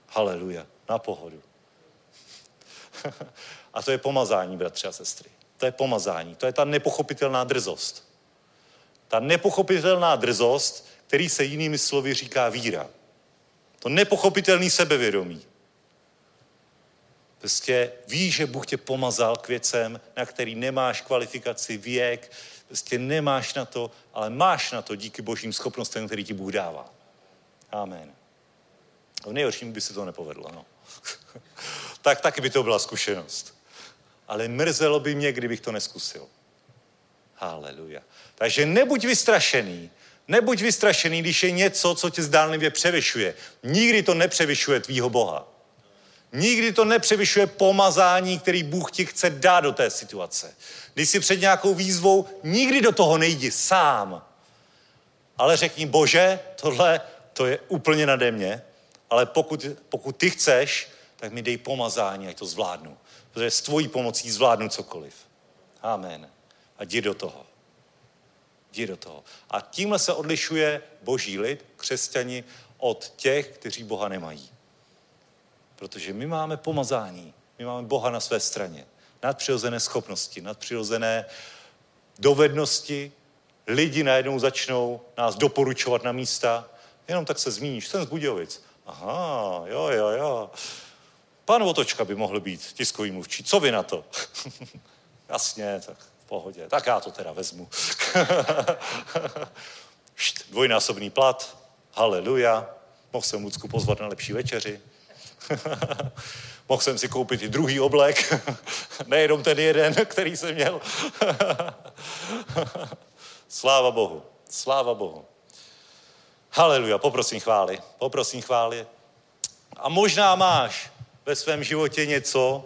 Haleluja, na pohodu. a to je pomazání, bratři a sestry. To je pomazání. To je ta nepochopitelná drzost. Ta nepochopitelná drzost, který se jinými slovy říká víra. To nepochopitelný sebevědomí. Prostě víš, že Bůh tě pomazal k věcem, na který nemáš kvalifikaci, věk, prostě nemáš na to, ale máš na to díky božím schopnostem, který ti Bůh dává. Amen. V nejhorším by se to nepovedlo, no. tak taky by to byla zkušenost. Ale mrzelo by mě, kdybych to neskusil. Haleluja. Takže nebuď vystrašený. Nebuď vystrašený, když je něco, co tě zdánlivě převyšuje. Nikdy to nepřevyšuje tvýho Boha. Nikdy to nepřevyšuje pomazání, který Bůh ti chce dát do té situace. Když jsi před nějakou výzvou, nikdy do toho nejdi sám. Ale řekni, bože, tohle to je úplně nade mě, ale pokud, pokud ty chceš, tak mi dej pomazání, ať to zvládnu. Protože s tvojí pomocí zvládnu cokoliv. Amen. A jdi do toho. Jdi do toho. A tímhle se odlišuje boží lid, křesťani, od těch, kteří Boha nemají. Protože my máme pomazání, my máme Boha na své straně. Nadpřirozené schopnosti, nadpřirozené dovednosti. Lidi najednou začnou nás doporučovat na místa. Jenom tak se zmíníš, jsem z Budějovic. Aha, jo, jo, jo. Pan Otočka by mohl být tiskový mluvčí. Co vy na to? Jasně, tak v pohodě. Tak já to teda vezmu. Dvojnásobný plat. Haleluja. Mohl jsem Lucku pozvat na lepší večeři. Mohl jsem si koupit i druhý oblek, nejenom ten jeden, který jsem měl. Sláva Bohu, sláva Bohu. Haleluja, poprosím chvály, poprosím chvály. A možná máš ve svém životě něco,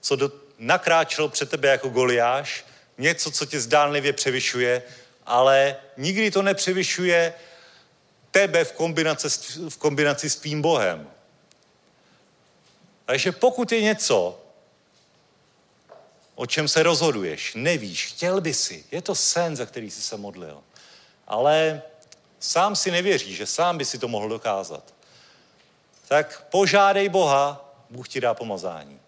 co do, nakráčelo před tebe jako Goliáš, něco, co tě zdánlivě převyšuje, ale nikdy to nepřevyšuje tebe v kombinaci, v kombinaci s tvým Bohem. Takže pokud je něco, o čem se rozhoduješ, nevíš, chtěl by si, je to sen, za který jsi se modlil, ale sám si nevěříš, že sám by si to mohl dokázat, tak požádej Boha, Bůh ti dá pomazání.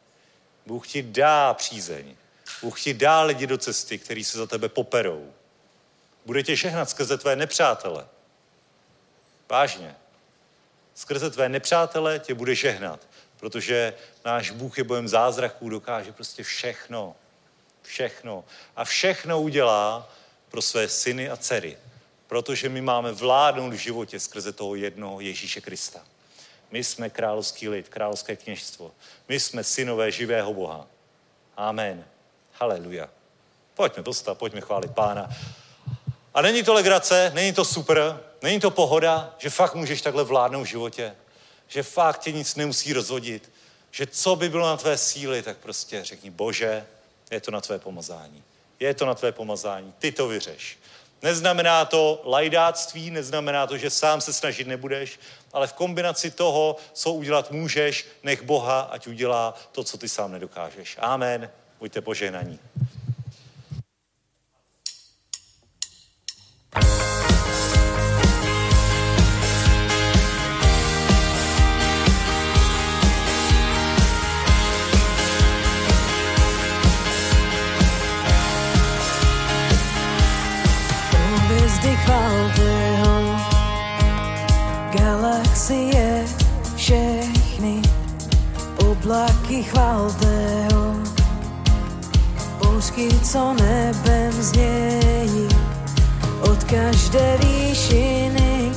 Bůh ti dá přízeň. Bůh ti dá lidi do cesty, který se za tebe poperou. Bude tě žehnat skrze tvé nepřátele. Vážně. Skrze tvé nepřátele tě bude žehnat protože náš Bůh je bojem zázraků, dokáže prostě všechno. Všechno. A všechno udělá pro své syny a dcery. Protože my máme vládnout v životě skrze toho jednoho Ježíše Krista. My jsme královský lid, královské kněžstvo. My jsme synové živého Boha. Amen. Haleluja. Pojďme dostat, pojďme chválit Pána. A není to legrace, není to super, není to pohoda, že fakt můžeš takhle vládnout v životě že fakt tě nic nemusí rozhodit, že co by bylo na tvé síly, tak prostě řekni, bože, je to na tvé pomazání. Je to na tvé pomazání, ty to vyřeš. Neznamená to lajdáctví, neznamená to, že sám se snažit nebudeš, ale v kombinaci toho, co udělat můžeš, nech Boha, ať udělá to, co ty sám nedokážeš. Amen. Buďte požehnaní. Hvězdy chválte ho, galaxie všechny, oblaky chválte ho, bouřky, co nebem znějí, od každé výšiny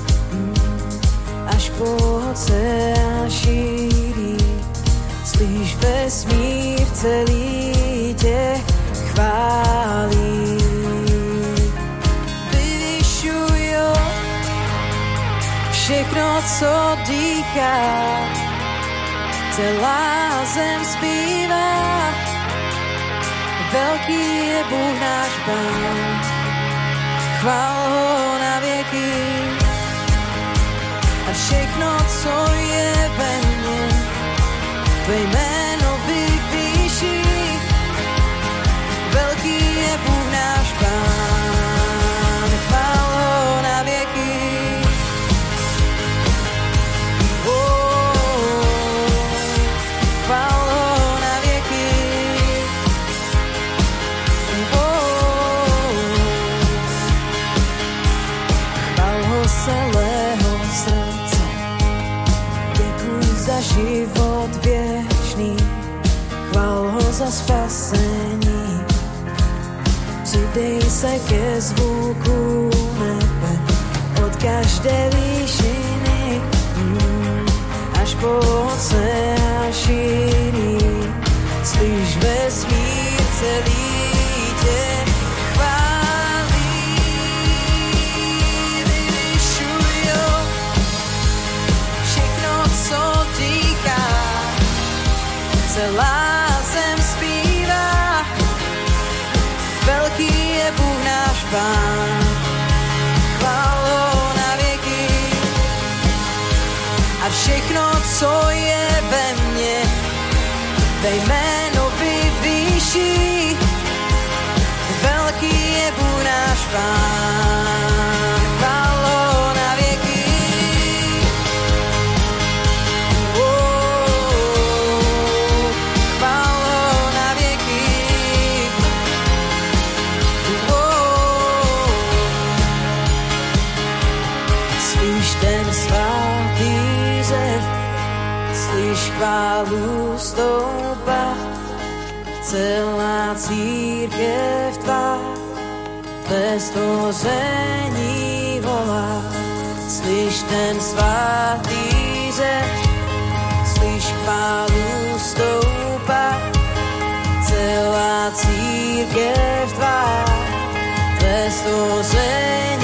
až po oceán šíří. Slyš vesmír celý co dýchá, celá zem zpívá. Velký je Bůh náš Pán, chvál ho na věky. A všechno, co je ve mně, tvé jméno spasení. Přidej se ke zvuku nebe, od každé výšiny, mm, až po oceán Pán. Chvál ho na věky a všechno, co je ve mně, tvé jméno vyvýší. Velký je Bůh náš Pán. Stvoření volá. Slyš ten svatý řev, slyš chválu stoupa, celá církev tvá, tvé stvoření